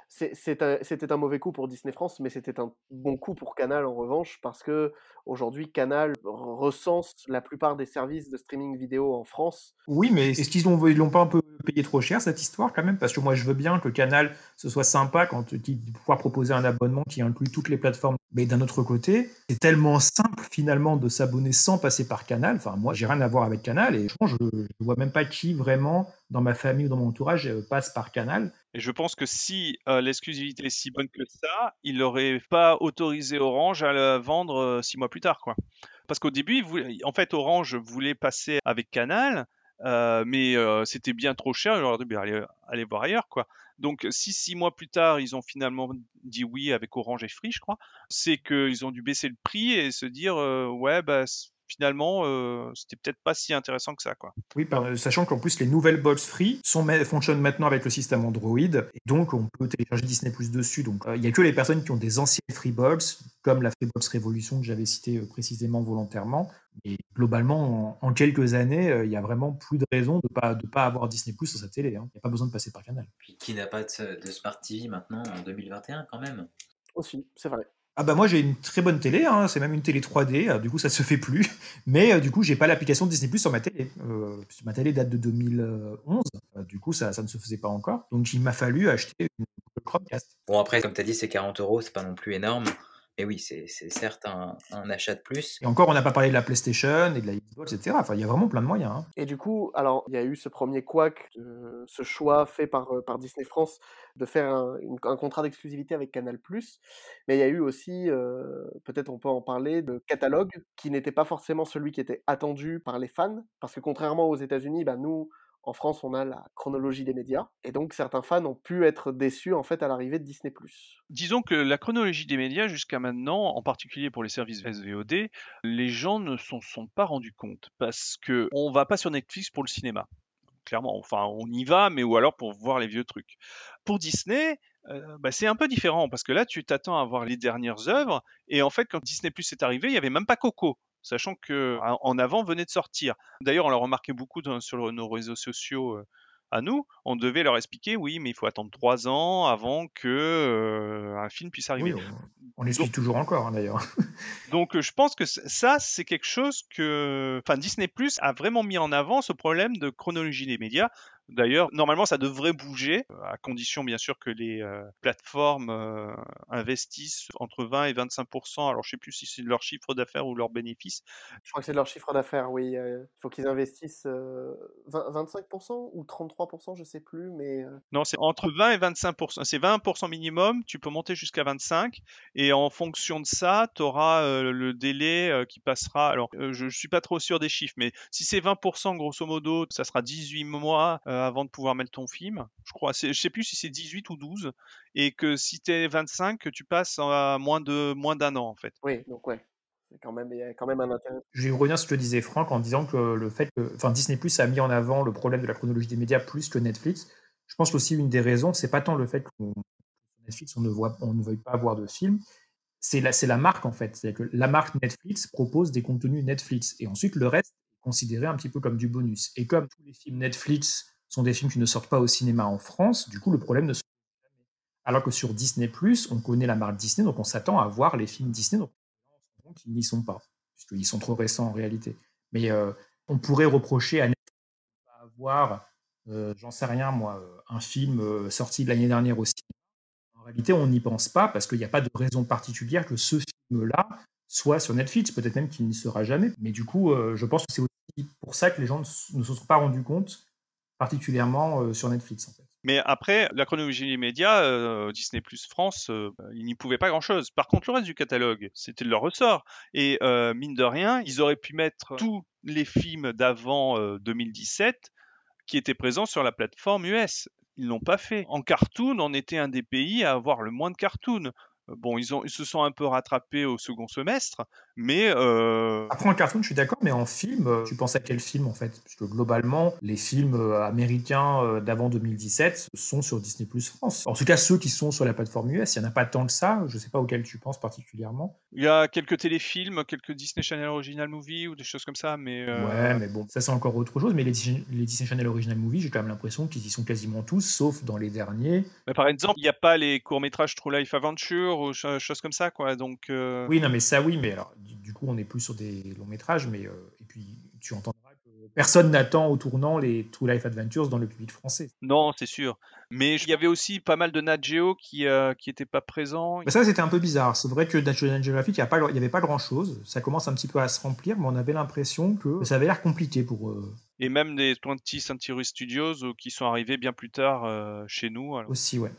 C'était un mauvais coup pour Disney France, mais c'était un bon coup pour Canal en revanche, parce que aujourd'hui Canal recense la plupart des services de streaming vidéo en France. Oui, mais est-ce qu'ils l'ont l'ont pas un peu payé trop cher cette histoire quand même? Parce que moi, je veux bien que Canal ce soit sympa quand de pouvoir proposer un abonnement qui inclut toutes les plateformes. Mais d'un autre côté, c'est tellement simple finalement de s'abonner sans passer par Canal. Enfin, moi, j'ai rien à voir avec Canal et je ne vois même pas qui vraiment dans ma famille ou dans mon entourage euh, passe par Canal. Et je pense que si euh, l'exclusivité est si bonne que ça, il n'aurait pas autorisé Orange à la vendre euh, six mois plus tard, quoi. Parce qu'au début, en fait, Orange voulait passer avec Canal, mais c'était bien trop cher. Il leur dit, allez, voir ailleurs, quoi. Donc, si six mois plus tard, ils ont finalement dit oui avec Orange et Free, je crois, c'est qu'ils ont dû baisser le prix et se dire, ouais, bah, finalement, euh, c'était peut-être pas si intéressant que ça. Quoi. Oui, sachant qu'en plus, les nouvelles box free sont, fonctionnent maintenant avec le système Android, et donc on peut télécharger Disney Plus dessus. Donc euh, il n'y a que les personnes qui ont des anciennes Freebox, comme la Freebox Révolution que j'avais citée euh, précisément volontairement. Et globalement, en, quelques années, il n'y a vraiment plus de raison de ne pas, de pas avoir Disney Plus sur sa télé. Hein. Il n'y a pas besoin de passer par Canal. Puis qui n'a pas de, de Smart TV maintenant en 2021 quand même? Aussi, c'est vrai. Ah bah moi j'ai une très bonne télé, hein, c'est même une télé 3D, euh, du coup ça se fait plus, mais euh, du coup j'ai pas l'application Disney Plus sur ma télé. Euh, ma télé date de 2011, du coup ça, ça ne se faisait pas encore, donc il m'a fallu acheter une Chromecast. Bon après comme tu as dit c'est 40 euros, c'est pas non plus énorme, mais oui, c'est certes un, achat de plus. Et encore, on n'a pas parlé de la PlayStation et de la Xbox, etc. Enfin, il y a vraiment plein de moyens. Hein. Et du coup, alors, il y a eu ce premier couac, ce choix fait par, euh, par Disney France de faire un, contrat d'exclusivité avec Canal+. Mais il y a eu aussi, euh, peut-être on peut en parler, de catalogue qui n'était pas forcément celui qui était attendu par les fans. Parce que contrairement aux États-Unis, bah, nous, en France, on a la chronologie des médias, et donc certains fans ont pu être déçus en fait à l'arrivée de Disney+. Disons que la chronologie des médias jusqu'à maintenant, en particulier pour les services SVOD, les gens ne s'en sont pas rendus compte parce que on va pas sur Netflix pour le cinéma. Clairement, enfin, on y va, mais ou alors pour voir les vieux trucs. Pour Disney, euh, bah, c'est un peu différent parce que là, tu t'attends à voir les dernières œuvres, et en fait, quand Disney Plus est arrivé, il y avait même pas Coco sachant que en avant venait de sortir. D'ailleurs, on l'a remarqué beaucoup sur nos réseaux sociaux euh, à nous. On devait leur expliquer, oui, mais il faut attendre trois ans avant que euh, un film puisse arriver. on, l'explique toujours encore, hein, d'ailleurs. donc, je pense que ça, c'est quelque chose que, enfin, Disney Plus a vraiment mis en avant ce problème de chronologie des médias D'ailleurs, normalement, ça devrait bouger, euh, à condition bien sûr que les euh, plateformes euh, investissent entre 20 et 25% Alors, je sais plus si c'est leur chiffre d'affaires ou leur bénéfice. Je crois que c'est leur chiffre d'affaires, oui. Il faut qu'ils investissent 25 ou 33 je sais plus, mais. Non, c'est entre 20 et 25% C'est 20% minimum. Tu peux monter jusqu'à 25, et en fonction de ça, tu auras le délai qui passera. Alors, je, je suis pas trop sûr des chiffres, mais si c'est 20% grosso modo, ça sera 18 mois avant de pouvoir mettre ton film. Je crois, je sais plus si c'est 18 ou 12, et que si tu es 25, tu passes à moins de moins d'un an en fait. Oui, donc ouais. Quand même, il y a quand même un intérêt. Je vais revenir sur ce que disait Franck en disant que le fait que enfin, Disney Plus a mis en avant le problème de la chronologie des médias plus que Netflix. Je pense qu'aussi une des raisons, c'est pas tant le fait que Netflix on ne voit, on ne veuille pas avoir de films, c'est la, c'est la marque en fait. C'est que la marque Netflix propose des contenus Netflix et ensuite le reste est considéré un petit peu comme du bonus. Et comme tous les films Netflix sont des films qui ne sortent pas au cinéma en France. Du coup, le problème ne se pose jamais. Alors que sur Disney+, on connaît la marque Disney, donc on s'attend à voir les films Disney, donc ils n'y sont pas, puisqu'ils sont trop récents en réalité. Mais euh, on pourrait reprocher à Netflix de pas avoir, euh, j'en sais rien moi, euh, un film sorti l'année dernière au cinéma. En réalité, on n'y pense pas parce qu'il n'y a pas de raison particulière que ce film-là soit sur Netflix, peut-être même qu'il n'y sera jamais. Mais du coup, je pense que c'est aussi pour ça que les gens ne se sont pas rendus compte particulièrement euh, sur Netflix en fait. Mais après, la chronologie des médias, euh, Disney Plus France, euh, ils n'y pouvaient pas grand-chose. Par contre, le reste du catalogue, c'était de leur ressort. Et mine de rien, ils auraient pu mettre tous les films d'avant 2017 qui étaient présents sur la plateforme US. Ils l'ont pas fait. En cartoon, on était un des pays à avoir le moins de cartoon. Bon, ils, ont, ils se sont un peu rattrapés au second semestre, mais... Euh... Après, en cartoon, je suis d'accord, mais en film, euh, tu penses à quel film, en fait? Parce que globalement, les films euh, américains d'avant 2017 sont sur Disney Plus France. En tout cas, ceux qui sont sur la plateforme US, il n'y en a pas tant que ça. Je ne sais pas auquel tu penses particulièrement. Il y a quelques téléfilms, quelques Disney Channel Original Movie ou des choses comme ça, mais... Ouais, mais bon, ça c'est encore autre chose. Mais les, les Disney Channel Original Movie, j'ai quand même l'impression qu'ils y sont quasiment tous, sauf dans les derniers. Mais par exemple, il n'y a pas les courts-métrages True Life Adventure ou choses comme ça, quoi. Donc, euh, Oui, non, mais ça, oui, mais alors, coup, on n'est plus sur des longs métrages, mais euh, et puis tu entendras que personne n'attend au tournant les True Life Adventures dans le public français. Non, c'est sûr. Mais il y avait aussi pas mal de Nat Geo qui euh, qui n'étaient pas présents. Mais ça, c'était un peu bizarre. C'est vrai que National Geographic, il n'y avait pas grand-chose. Ça commence un petit peu à se remplir, mais on avait l'impression que ça avait l'air compliqué pour Et même des 20th Century Studios qui sont arrivés bien plus tard chez nous. Alors. Aussi, ouais.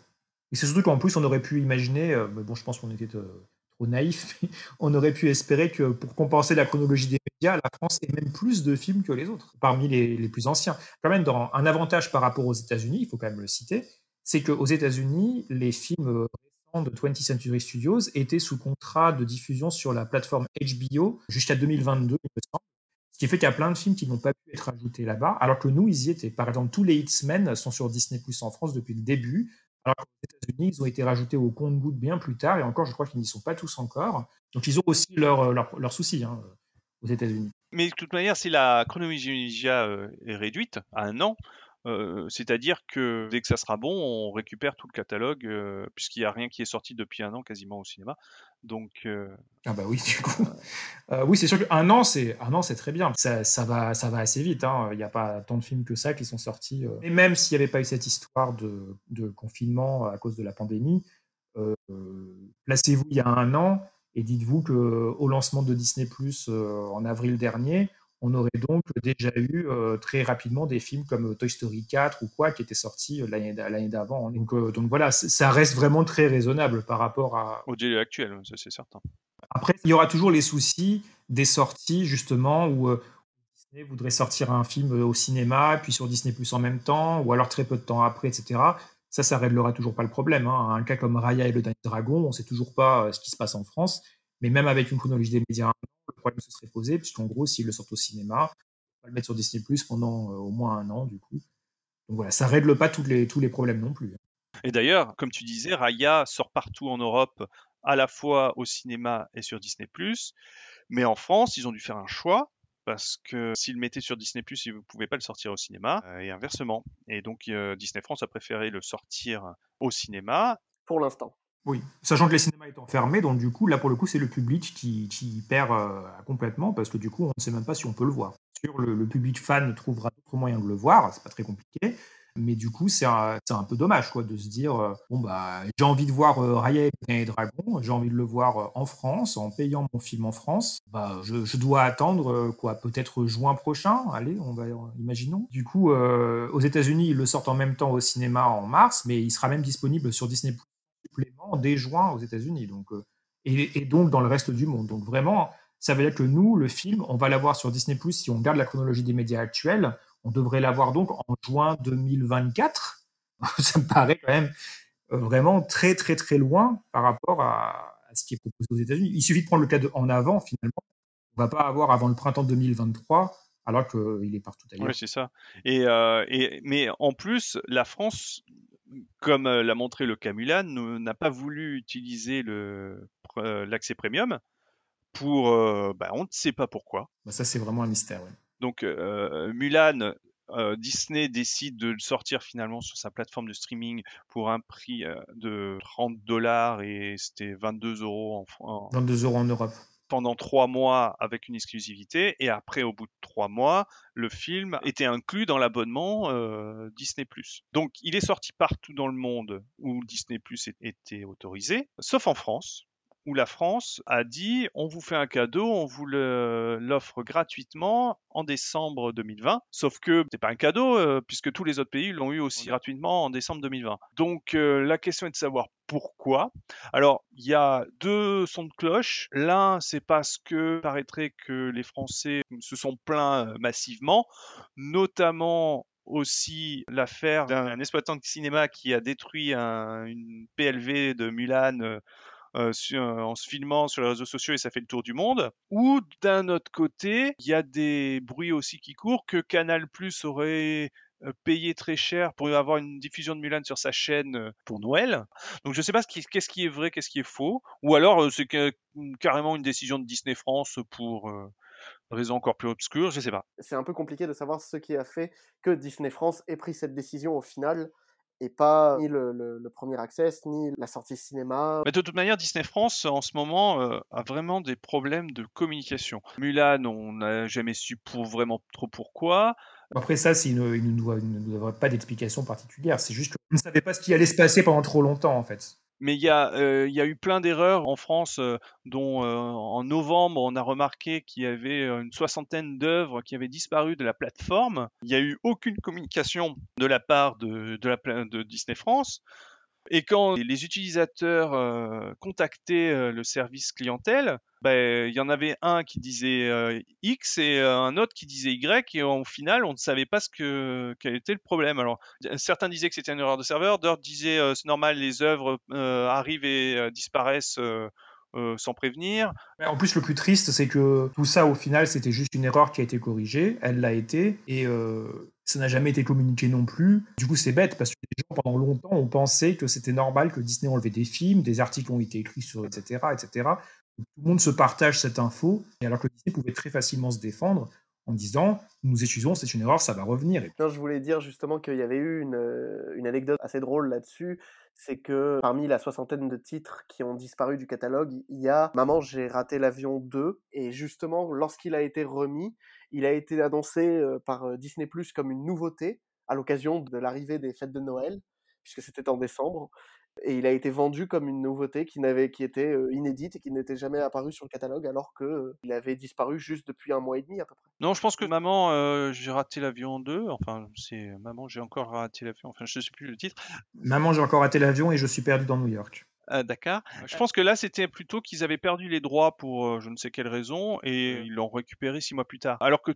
Et c'est surtout qu'en plus, on aurait pu imaginer, euh, mais bon, je pense qu'on était euh, naïf, on aurait pu espérer que pour compenser la chronologie des médias, la France ait même plus de films que les autres, parmi les, plus anciens. Quand même, dans un avantage par rapport aux États-Unis, il faut quand même le citer, c'est qu'aux États-Unis, les films récents de 20th Century Studios étaient sous contrat de diffusion sur la plateforme HBO jusqu'à 2022, il me semble. Ce qui fait qu'il y a plein de films qui n'ont pas pu être ajoutés là-bas, alors que nous, ils y étaient. Par exemple, tous les X-Men sont sur Disney Plus en France depuis le début. Alors qu'aux États-Unis, ils ont été rajoutés au compte-goutte bien plus tard, et encore, je crois qu'ils n'y sont pas tous encore. Donc, ils ont aussi leurs leur, leur soucis hein, aux États-Unis. Mais de toute manière, si la chronologie euh, est réduite à un an, euh, c'est-à-dire que dès que ça sera bon, on récupère tout le catalogue, euh, puisqu'il n'y a rien qui est sorti depuis un an quasiment au cinéma. Donc, euh, ah bah oui, du coup, oui, c'est sûr qu'un an, c'est un an, c'est très bien. Ça, ça, va, ça va assez vite. Hein. Il n'y a pas tant de films que ça qui sont sortis. Et même s'il n'y avait pas eu cette histoire de, de, confinement à cause de la pandémie, placez-vous il y a un an et dites-vous que au lancement de Disney Plus en avril dernier, on aurait donc déjà eu euh, très rapidement des films comme Toy Story 4 ou quoi qui étaient sortis euh, l'année d'avant. Donc, euh, donc voilà, ça reste vraiment très raisonnable par rapport à... au délai actuel, c'est certain. Après, il y aura toujours les soucis des sorties justement où Disney voudrait sortir un film au cinéma, puis sur Disney Plus en même temps, ou alors très peu de temps après, etc. Ça, ça réglera toujours pas le problème. Hein. Un cas comme Raya et le Dernier Dragon, on ne sait toujours pas ce qui se passe en France. Mais même avec une chronologie des médias, le problème se serait posé, puisqu'en gros, s'ils le sortent au cinéma, on va le mettre sur Disney Plus pendant euh, au moins un an, du coup. Donc voilà, ça règle pas tous les, tous les problèmes non plus. Et d'ailleurs, comme tu disais, Raya sort partout en Europe, à la fois au cinéma et sur Disney Plus. Mais en France, ils ont dû faire un choix parce que s'ils le mettaient sur Disney Plus, ils ne pouvaient pas le sortir au cinéma euh, et inversement. Et donc euh, Disney France a préféré le sortir au cinéma. Pour l'instant. Oui, sachant que les cinémas étant fermés, donc du coup, là pour le coup, c'est le public qui, qui perd euh, complètement parce que du coup, on ne sait même pas si on peut le voir. sûr, le, public fan trouvera d'autres moyens de le voir, c'est pas très compliqué. Mais du coup, c'est un, un, peu dommage quoi, de se dire euh, bon, bah, j'ai envie de voir euh, Raya et Dragon, j'ai envie de le voir euh, en France, en payant mon film en France. Bah, je, je dois attendre quoi, peut-être juin prochain. Allez, on va imaginons. Du coup, aux États-Unis, ils le sortent en même temps au cinéma en mars, mais il sera même disponible sur Disney dès juin aux États-Unis. Donc, et, et, donc dans le reste du monde. Donc vraiment, ça veut dire que nous, le film, on va l'avoir sur Disney si on garde la chronologie des médias actuels on devrait l'avoir donc en juin 2024. Ça me paraît quand même euh, vraiment très très très loin par rapport à, ce qui est proposé aux États-Unis. Il suffit de prendre le cas en avant finalement. On va pas avoir avant le printemps 2023 alors qu'il est partout ailleurs. Oui, c'est ça. Et, euh, mais en plus, la France, comme euh, l'a montré le Camulan, n'a pas voulu utiliser l'accès premium pour, bah, on ne sait pas pourquoi. Bah, ça, c'est vraiment un mystère. Donc euh, Mulan, euh, Disney décide de le sortir finalement sur sa plateforme de streaming pour un prix euh, de 30 dollars et c'était 22 euros en, 22 euros en Europe pendant trois mois avec une exclusivité et après au bout de trois mois le film était inclus dans l'abonnement Disney Donc il est sorti partout dans le monde où Disney était autorisé sauf en France où la France a dit on vous fait un cadeau, on vous l'offre gratuitement en décembre 2020. Sauf que c'est pas un cadeau euh, puisque tous les autres pays l'ont eu aussi gratuitement en décembre 2020. Donc euh, la question est de savoir pourquoi. Alors il y a deux sons de cloche. L'un c'est parce que paraîtrait que les Français se sont plaints euh, massivement, notamment aussi l'affaire d'un exploitant de cinéma qui a détruit une PLV de Mulan euh, en se filmant sur les réseaux sociaux et ça fait le tour du monde. Ou d'un autre côté, il y a des bruits aussi qui courent que Canal Plus aurait euh, payé très cher pour avoir une diffusion de Mulan sur sa chaîne euh, pour Noël. Donc je ne sais pas qu'est-ce qui est vrai, qu'est-ce qui est faux. Ou alors c'est carrément une décision de Disney France pour raison encore plus obscure, je ne sais pas. C'est un peu compliqué de savoir ce qui a fait que Disney France ait pris cette décision au final et pas ni le, premier access, ni la sortie cinéma. Mais de toute manière, Disney France, en ce moment, euh, a vraiment des problèmes de communication. Mulan, on n'a jamais su pour vraiment trop pourquoi. Après ça, il ne, il ne doit, pas d'explication particulière. C'est juste qu'on ne savait pas ce qui allait se passer pendant trop longtemps, en fait. Mais il y, a, euh, il y a eu plein d'erreurs en France, euh, dont euh, en novembre, on a remarqué qu'il y avait une soixantaine d'œuvres qui avaient disparu de la plateforme. Il n'y a eu aucune communication de la part de, de Disney France. Et quand les utilisateurs euh, contactaient euh, le service clientèle, ben, il y en avait un qui disait euh, X et un autre qui disait Y, et au final, on ne savait pas ce que, quel était le problème. Alors, certains disaient que c'était une erreur de serveur, d'autres disaient c'est normal, les œuvres arrivent et disparaissent sans prévenir. En plus, le plus triste, c'est que tout ça, au final, c'était juste une erreur qui a été corrigée. Elle l'a été. Et euh, ça n'a jamais été communiqué non plus. Du coup, c'est bête parce que les gens, pendant longtemps, ont pensé que c'était normal que Disney enlevait des films, des articles ont été écrits sur, etc., etc. tout le monde se partage cette info, alors que Disney pouvait très facilement se défendre en disant nous excusons, c'est une erreur, ça va revenir. Non, je voulais dire justement qu'il y avait eu une, euh, une anecdote assez drôle là-dessus, c'est que parmi la soixantaine de titres qui ont disparu du catalogue, il y a Maman, j'ai raté l'avion 2, et justement, lorsqu'il a été remis, il a été annoncé par Disney Plus comme une nouveauté à l'occasion de l'arrivée des fêtes de Noël, puisque c'était en décembre et il a été vendu comme une nouveauté qui, n'avait, qui était inédite et qui n'était jamais apparue sur le catalogue alors qu'il avait disparu juste depuis un mois et demi à peu près. Non, je pense que Maman, j'ai raté l'avion 2, enfin c'est Maman, j'ai encore raté l'avion, enfin je ne sais plus le titre. Maman, j'ai encore raté l'avion et je suis perdu dans New York. Ah, Dakar. Je pense que là, c'était plutôt qu'ils avaient perdu les droits pour je ne sais quelle raison et ils l'ont récupéré six mois plus tard. Alors que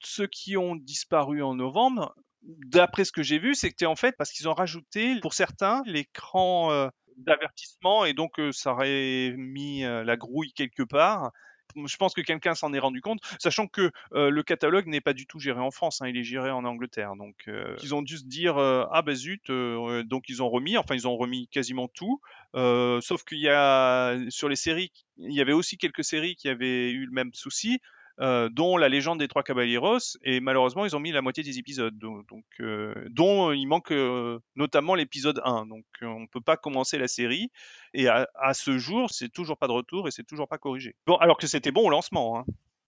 ceux qui ont disparu en novembre, d'après ce que j'ai vu, c'était en fait parce qu'ils ont rajouté pour certains l'écran euh, d'avertissement et donc euh, ça aurait mis euh, la grouille quelque part. Je pense que quelqu'un s'en est rendu compte, sachant que le catalogue n'est pas du tout géré en France, hein, il est géré en Angleterre. Donc ils ont dû se dire ah ben zut, donc ils ont remis, enfin ils ont remis quasiment tout, sauf qu'il y a sur les séries, il y avait aussi quelques séries qui avaient eu le même souci. Euh, dont la légende des trois caballeros, et malheureusement ils ont mis la moitié des épisodes, donc, euh, dont il manque euh, notamment l'épisode 1, donc on ne peut pas commencer la série, et à, ce jour c'est toujours pas de retour et c'est toujours pas corrigé. Bon, alors que c'était bon au lancement. Hein.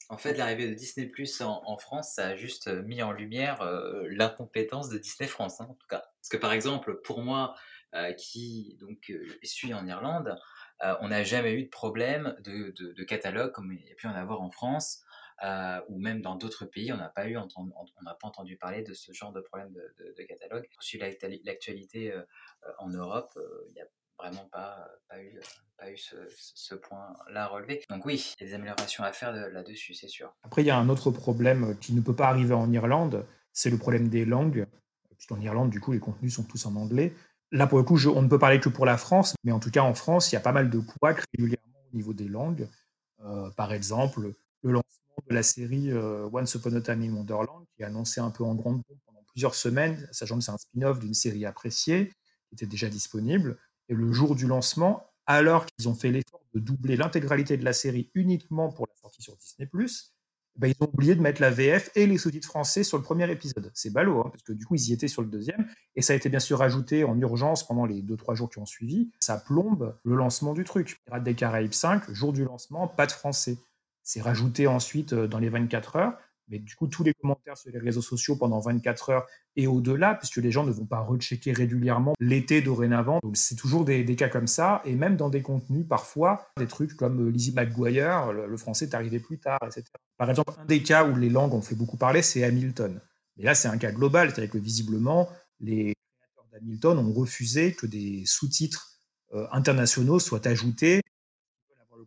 En fait, l'arrivée de Disney Plus en, France, ça a juste mis en lumière l'incompétence de Disney France, hein, en tout cas. Parce que par exemple, pour moi, qui donc suis en Irlande, on n'a jamais eu de problème de, de, catalogue comme il y a pu en avoir en France. Ou même dans d'autres pays, on n'a pas eu on n'a pas entendu parler de ce genre de problème de, de catalogue. Sur l'actualité en Europe, il y a vraiment pas, eu, ce, point-là à relever. Donc oui, il y a des améliorations à faire là-dessus, c'est sûr. Après, il y a un autre problème qui ne peut pas arriver en Irlande, c'est le problème des langues. Puisqu'en Irlande, du coup, les contenus sont tous en anglais. Là, pour le coup, on ne peut parler que pour la France, mais en tout cas, en France, il y a pas mal de couacs régulièrement au niveau des langues. Euh, par exemple, le lancement de la série euh, Once Upon a Time in Wonderland, qui est annoncé un peu en grande pompe pendant plusieurs semaines, sachant que c'est un spin-off d'une série appréciée, qui était déjà disponible. Et le jour du lancement, alors qu'ils ont fait l'effort de doubler l'intégralité de la série uniquement pour la sortie sur Disney+, bah, ils ont oublié de mettre la VF et les sous-titres français sur le premier épisode. C'est ballot, hein, parce que du coup, ils y étaient sur le deuxième, et ça a été bien sûr ajouté en urgence pendant les 2-3 jours qui ont suivi. Ça plombe le lancement du truc. Pirates des Caraïbes 5, jour du lancement, pas de français. C'est rajouté ensuite euh, dans les 24 heures, mais du coup, tous les commentaires sur les réseaux sociaux pendant 24 heures et au-delà, puisque les gens ne vont pas rechecker régulièrement l'été dorénavant. Donc, c'est toujours des, cas comme ça. Et même dans des contenus, parfois, des trucs comme euh, Lizzie McGuire, le, français est arrivé plus tard, etc. Par exemple, un des cas où les langues ont fait beaucoup parler, c'est Hamilton. Mais là, c'est un cas global, c'est-à-dire que visiblement, les créateurs d'Hamilton ont refusé que des sous-titres euh, internationaux soient ajoutés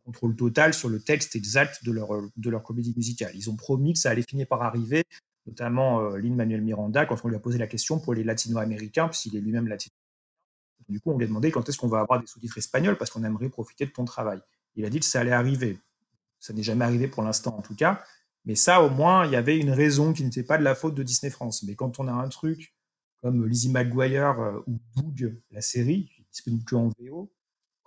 contrôle total sur le texte exact de leur, de leur comédie musicale. Ils ont promis que ça allait finir par arriver, notamment euh, Lin-Manuel Miranda, quand on lui a posé la question pour les latino-américains, puisqu'il est lui-même latino Du coup, on lui a demandé quand est-ce qu'on va avoir des sous-titres espagnols, parce qu'on aimerait profiter de ton travail. Il a dit que ça allait arriver. Ça n'est jamais arrivé pour l'instant, en tout cas. Mais ça, au moins, il y avait une raison qui n'était pas de la faute de Disney France. Mais quand on a un truc comme Lizzie McGuire euh, ou Doug, la série, disponible que en VO,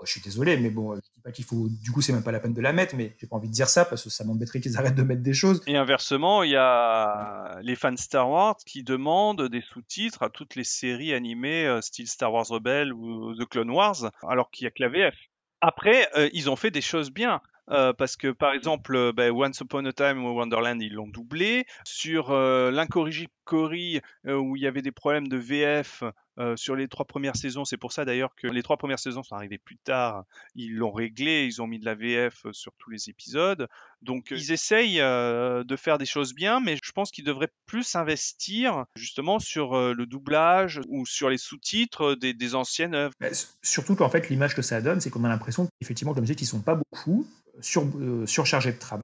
je suis désolé, mais bon, je dis pas qu'il faut. Du coup, c'est même pas la peine de la mettre, mais j'ai pas envie de dire ça parce que ça m'embêterait qu'ils arrêtent de mettre des choses. Et inversement, il y a les fans Star Wars qui demandent des sous-titres à toutes les séries animées euh, style Star Wars Rebelle ou The Clone Wars, alors qu'il y a que la VF. Après, euh, ils ont fait des choses bien. Euh, parce que par exemple, ben, Once Upon a Time ou Wonderland, ils l'ont doublé. Sur l'incorrigible Cory, où il y avait des problèmes de VF, euh, sur les trois premières saisons, c'est pour ça d'ailleurs que les trois premières saisons sont arrivées plus tard. Ils l'ont réglé, ils ont mis de la VF euh, sur tous les épisodes. Donc ils essayent euh, de faire des choses bien, mais je pense qu'ils devraient plus investir justement sur le doublage ou sur les sous-titres des, anciennes œuvres. Bah, surtout qu'en fait l'image que ça donne, c'est qu'on a l'impression qu'effectivement, comme je disais, qu'ils sont pas beaucoup sur, surchargés de travail.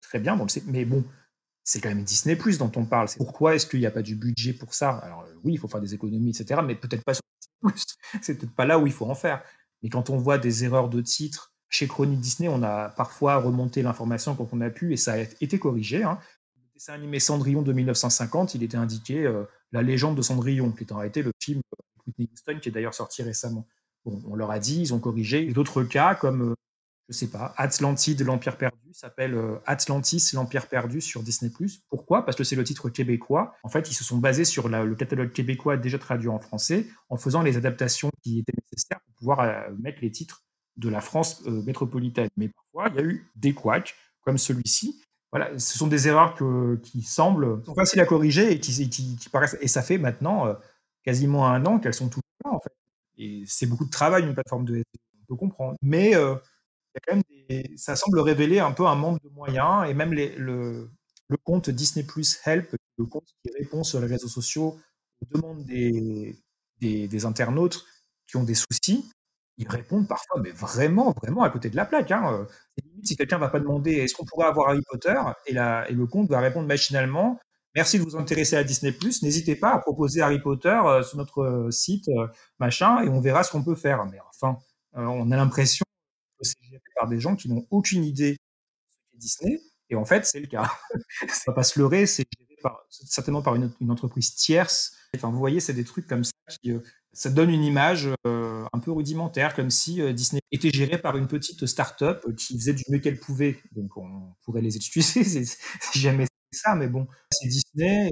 Très bien, mais bon, c'est quand même Disney Plus dont on parle. Pourquoi est-ce qu'il n'y a pas du budget pour ça? Alors euh, oui, il faut faire des économies, etc. Mais peut-être pas sur Disney Plus. C'est peut-être pas là où il faut en faire. Mais quand on voit des erreurs de titre chez Chronique Disney, on a parfois remonté l'information quand on a pu et ça a été corrigé. Hein. Le dessin animé Cendrillon de 1950, il était indiqué euh, La légende de Cendrillon, qui est en réalité le film de Whitney Houston qui est d'ailleurs sorti récemment. On leur a dit, ils ont corrigé. D'autres cas, comme euh, je sais pas, Atlantide, l'Empire perdu, s'appelle euh, Atlantis, l'Empire perdu sur Disney+. Pourquoi? Parce que c'est le titre québécois. En fait, ils se sont basés sur le catalogue québécois déjà traduit en français, en faisant les adaptations qui étaient nécessaires pour pouvoir euh, mettre les titres de la France euh, métropolitaine. Mais parfois, il y a eu des couacs, comme celui-ci. Voilà, ce sont des erreurs qui semblent faciles à corriger et qui, paraissent. Et ça fait maintenant quasiment un an qu'elles sont toutes là, en fait. Et c'est beaucoup de travail, une plateforme de on peut comprendre. Mais ça semble révéler un peu un manque de moyens et même le, compte Disney Plus Help, le compte qui répond sur les réseaux sociaux aux demandes des, internautes qui ont des soucis, ils répondent parfois, mais vraiment, vraiment à côté de la plaque. Hein. Si quelqu'un va pas demander est-ce qu'on pourrait avoir Harry Potter, et, le compte va répondre machinalement merci de vous intéresser à Disney Plus, n'hésitez pas à proposer Harry Potter euh, sur notre euh, site, euh, machin, et on verra ce qu'on peut faire. Mais enfin, on a l'impression c'est géré par des gens qui n'ont aucune idée de Disney. Et en fait, c'est le cas. ça va pas se leurrer, c'est géré certainement par une, entreprise tierce. Enfin, vous voyez, c'est des trucs comme ça qui euh, ça donne une image euh, un peu rudimentaire, comme si euh, Disney était géré par une petite start-up qui faisait du mieux qu'elle pouvait. Donc on pourrait les excuser si jamais c'est ça, mais bon, c'est Disney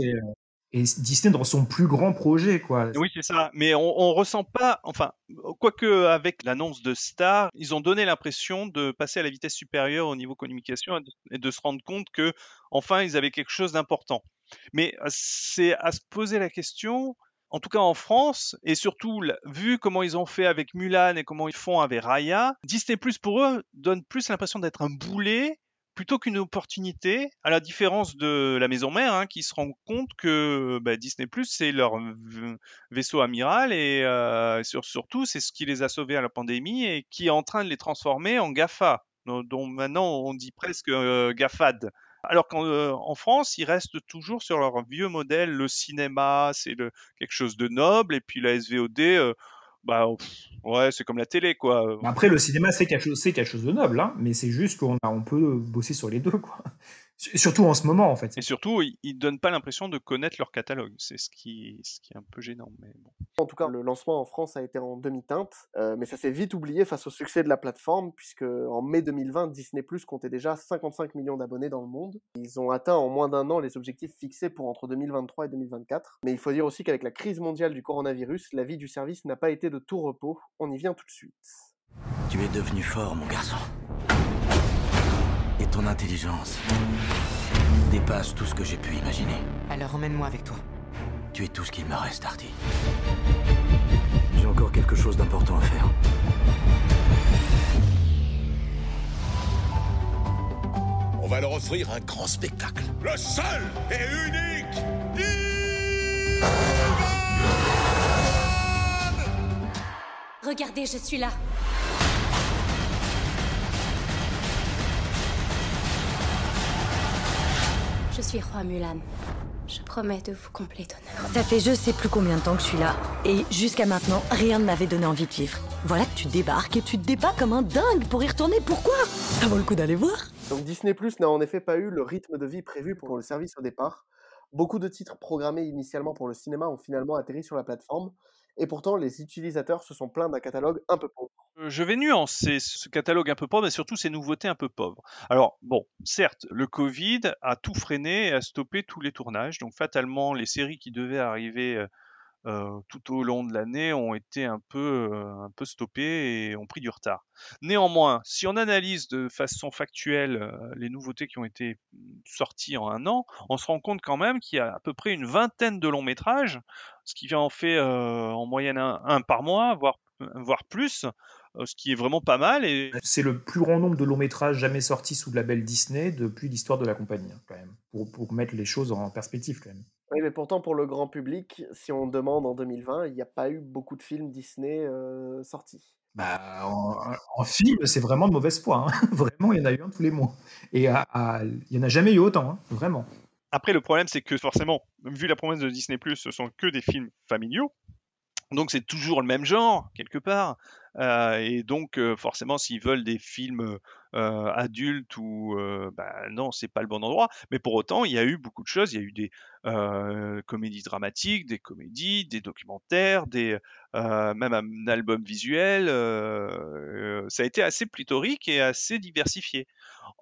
Disney dans son plus grand projet, quoi. Oui, c'est ça. Mais on, on ressent pas, enfin, quoique avec l'annonce de Star, ils ont donné l'impression de passer à la vitesse supérieure au niveau communication et de se rendre compte que, enfin, ils avaient quelque chose d'important. Mais c'est à se poser la question, en tout cas en France, et surtout vu comment ils ont fait avec Mulan et comment ils font avec Raya, Disney Plus pour eux donne plus l'impression d'être un boulet plutôt qu'une opportunité, à la différence de la maison mère, hein, qui se rend compte que bah, Disney c'est leur vaisseau amiral et euh, surtout c'est ce qui les a sauvés à la pandémie et qui est en train de les transformer en Gafa, dont, maintenant on dit presque euh, Gafad. Alors qu'en euh, France, ils restent toujours sur leur vieux modèle. Le cinéma, c'est quelque chose de noble, et puis la SVOD, bah ouais, c'est comme la télé, quoi. Après, le cinéma, c'est quelque, chose, quelque chose de noble, hein, mais c'est juste qu'on on peut bosser sur les deux, quoi. Surtout en ce moment, en fait. Et surtout, ils, ne donnent pas l'impression de connaître leur catalogue. C'est ce qui, ce qui est un peu gênant. Mais bon. En tout cas, le lancement en France a été en demi-teinte, euh, mais ça s'est vite oublié face au succès de la plateforme, puisque en mai 2020, Disney Plus comptait déjà 55 millions d'abonnés dans le monde. Ils ont atteint en moins d'un an les objectifs fixés pour entre 2023 et 2024. Mais il faut dire aussi qu'avec la crise mondiale du coronavirus, la vie du service n'a pas été de tout repos. On y vient tout de suite. Tu es devenu fort, mon garçon. Ton intelligence dépasse tout ce que j'ai pu imaginer. Alors emmène-moi avec toi. Tu es tout ce qu'il me reste, Artie. J'ai encore quelque chose d'important à faire. On va leur offrir un grand spectacle. Le seul et unique Regardez, je suis là. Je suis roi Mulan. Je promets de vous combler d'honneur. Ça fait je sais plus combien de temps que je suis là. Et jusqu'à maintenant, rien ne m'avait donné envie de vivre. Voilà que tu débarques et tu te débats comme un dingue pour y retourner. Pourquoi? Ça vaut le coup d'aller voir. Donc Disney Plus n'a en effet pas eu le rythme de vie prévu pour le service au départ. Beaucoup de titres programmés initialement pour le cinéma ont finalement atterri sur la plateforme. Et pourtant, les utilisateurs se sont plaints d'un catalogue un peu pauvre. Euh, je vais nuancer ce catalogue un peu pauvre et surtout ces nouveautés un peu pauvres. Alors, bon, certes, le Covid a tout freiné et a stoppé tous les tournages. Donc, fatalement, les séries qui devaient arriver euh, euh, tout au long de l'année ont été un peu, un peu stoppées et ont pris du retard. Néanmoins, si on analyse de façon factuelle les nouveautés qui ont été sorties en un an, on se rend compte quand même qu'il y a à peu près une vingtaine de longs métrages, ce qui en fait en moyenne un, par mois, voire, voire plus, ce qui est vraiment pas mal. Et... C'est le plus grand nombre de longs métrages jamais sortis sous le label Disney depuis l'histoire de la compagnie, hein, quand même, pour, pour mettre les choses en perspective, quand même. Oui, mais pourtant, pour le grand public, si on demande en 2020, il n'y a pas eu beaucoup de films Disney euh, sortis. Bah, en, film, c'est vraiment de mauvaise foi. Hein. Vraiment, il y en a eu un tous les mois. Et il n'y en a jamais eu autant, hein, vraiment. Après, le problème, c'est que forcément, vu la promesse de Disney, ce sont que des films familiaux. Donc, c'est toujours le même genre, quelque part. Euh, et donc, euh, forcément, s'ils veulent des films euh, adultes ou bah, non, c'est pas le bon endroit. Mais pour autant, il y a eu beaucoup de choses. Il y a eu des comédies dramatiques, des comédies, des documentaires, des même un album visuel. ça a été assez pléthorique et assez diversifié.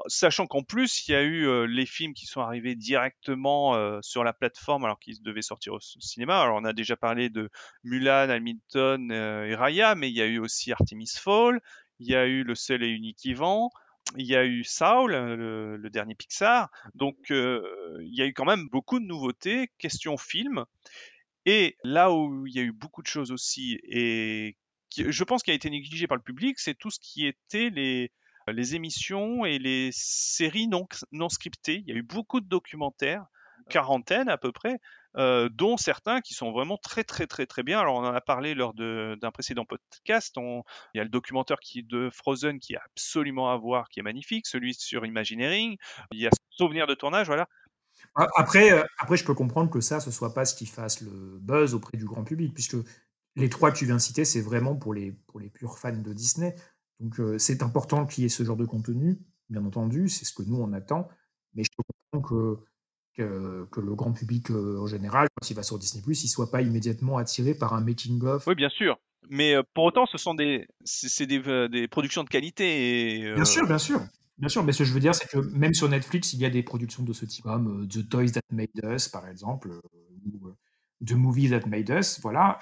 Sachant qu'en plus, il y a eu les films qui sont arrivés directement sur la plateforme alors qu'ils devaient sortir au cinéma. Alors on a déjà parlé de Mulan, Hamilton et Raya, mais il y a eu aussi Artemis Fall, il y a eu Le seul et unique Ivan, il y a eu Saul, le, dernier Pixar. Donc il y a eu quand même beaucoup de nouveautés, question film. Et là où il y a eu beaucoup de choses aussi, et je pense qu'il a été négligé par le public, c'est tout ce qui était les, les émissions et les séries non, non scriptées. Il y a eu beaucoup de documentaires, quarantaine à peu près, euh, dont certains qui sont vraiment très très très très bien. Alors on en a parlé lors d'un précédent podcast. il y a le documentaire qui, de Frozen qui est absolument à voir, qui est magnifique, celui sur Imagineering. Il y a Souvenir de tournage, voilà. Après, euh, après, je peux comprendre que ça, ce soit pas ce qui fasse le buzz auprès du grand public, puisque les trois que tu viens de citer, c'est vraiment pour les, pour les purs fans de Disney. Donc euh, c'est important qu'il y ait ce genre de contenu, bien entendu, c'est ce que nous on attend, mais je comprends que, que, que le grand public euh, en général, quand il va sur Disney+, il soit pas immédiatement attiré par un making-of. Oui, bien sûr. Mais euh, pour autant, ce sont des, c'est des, des, productions de qualité. Et, Bien sûr, bien sûr. Bien sûr, mais ce que je veux dire, c'est que même sur Netflix, il y a des productions de ce type, comme The Toys That Made Us, par exemple, The Movie That Made Us, voilà.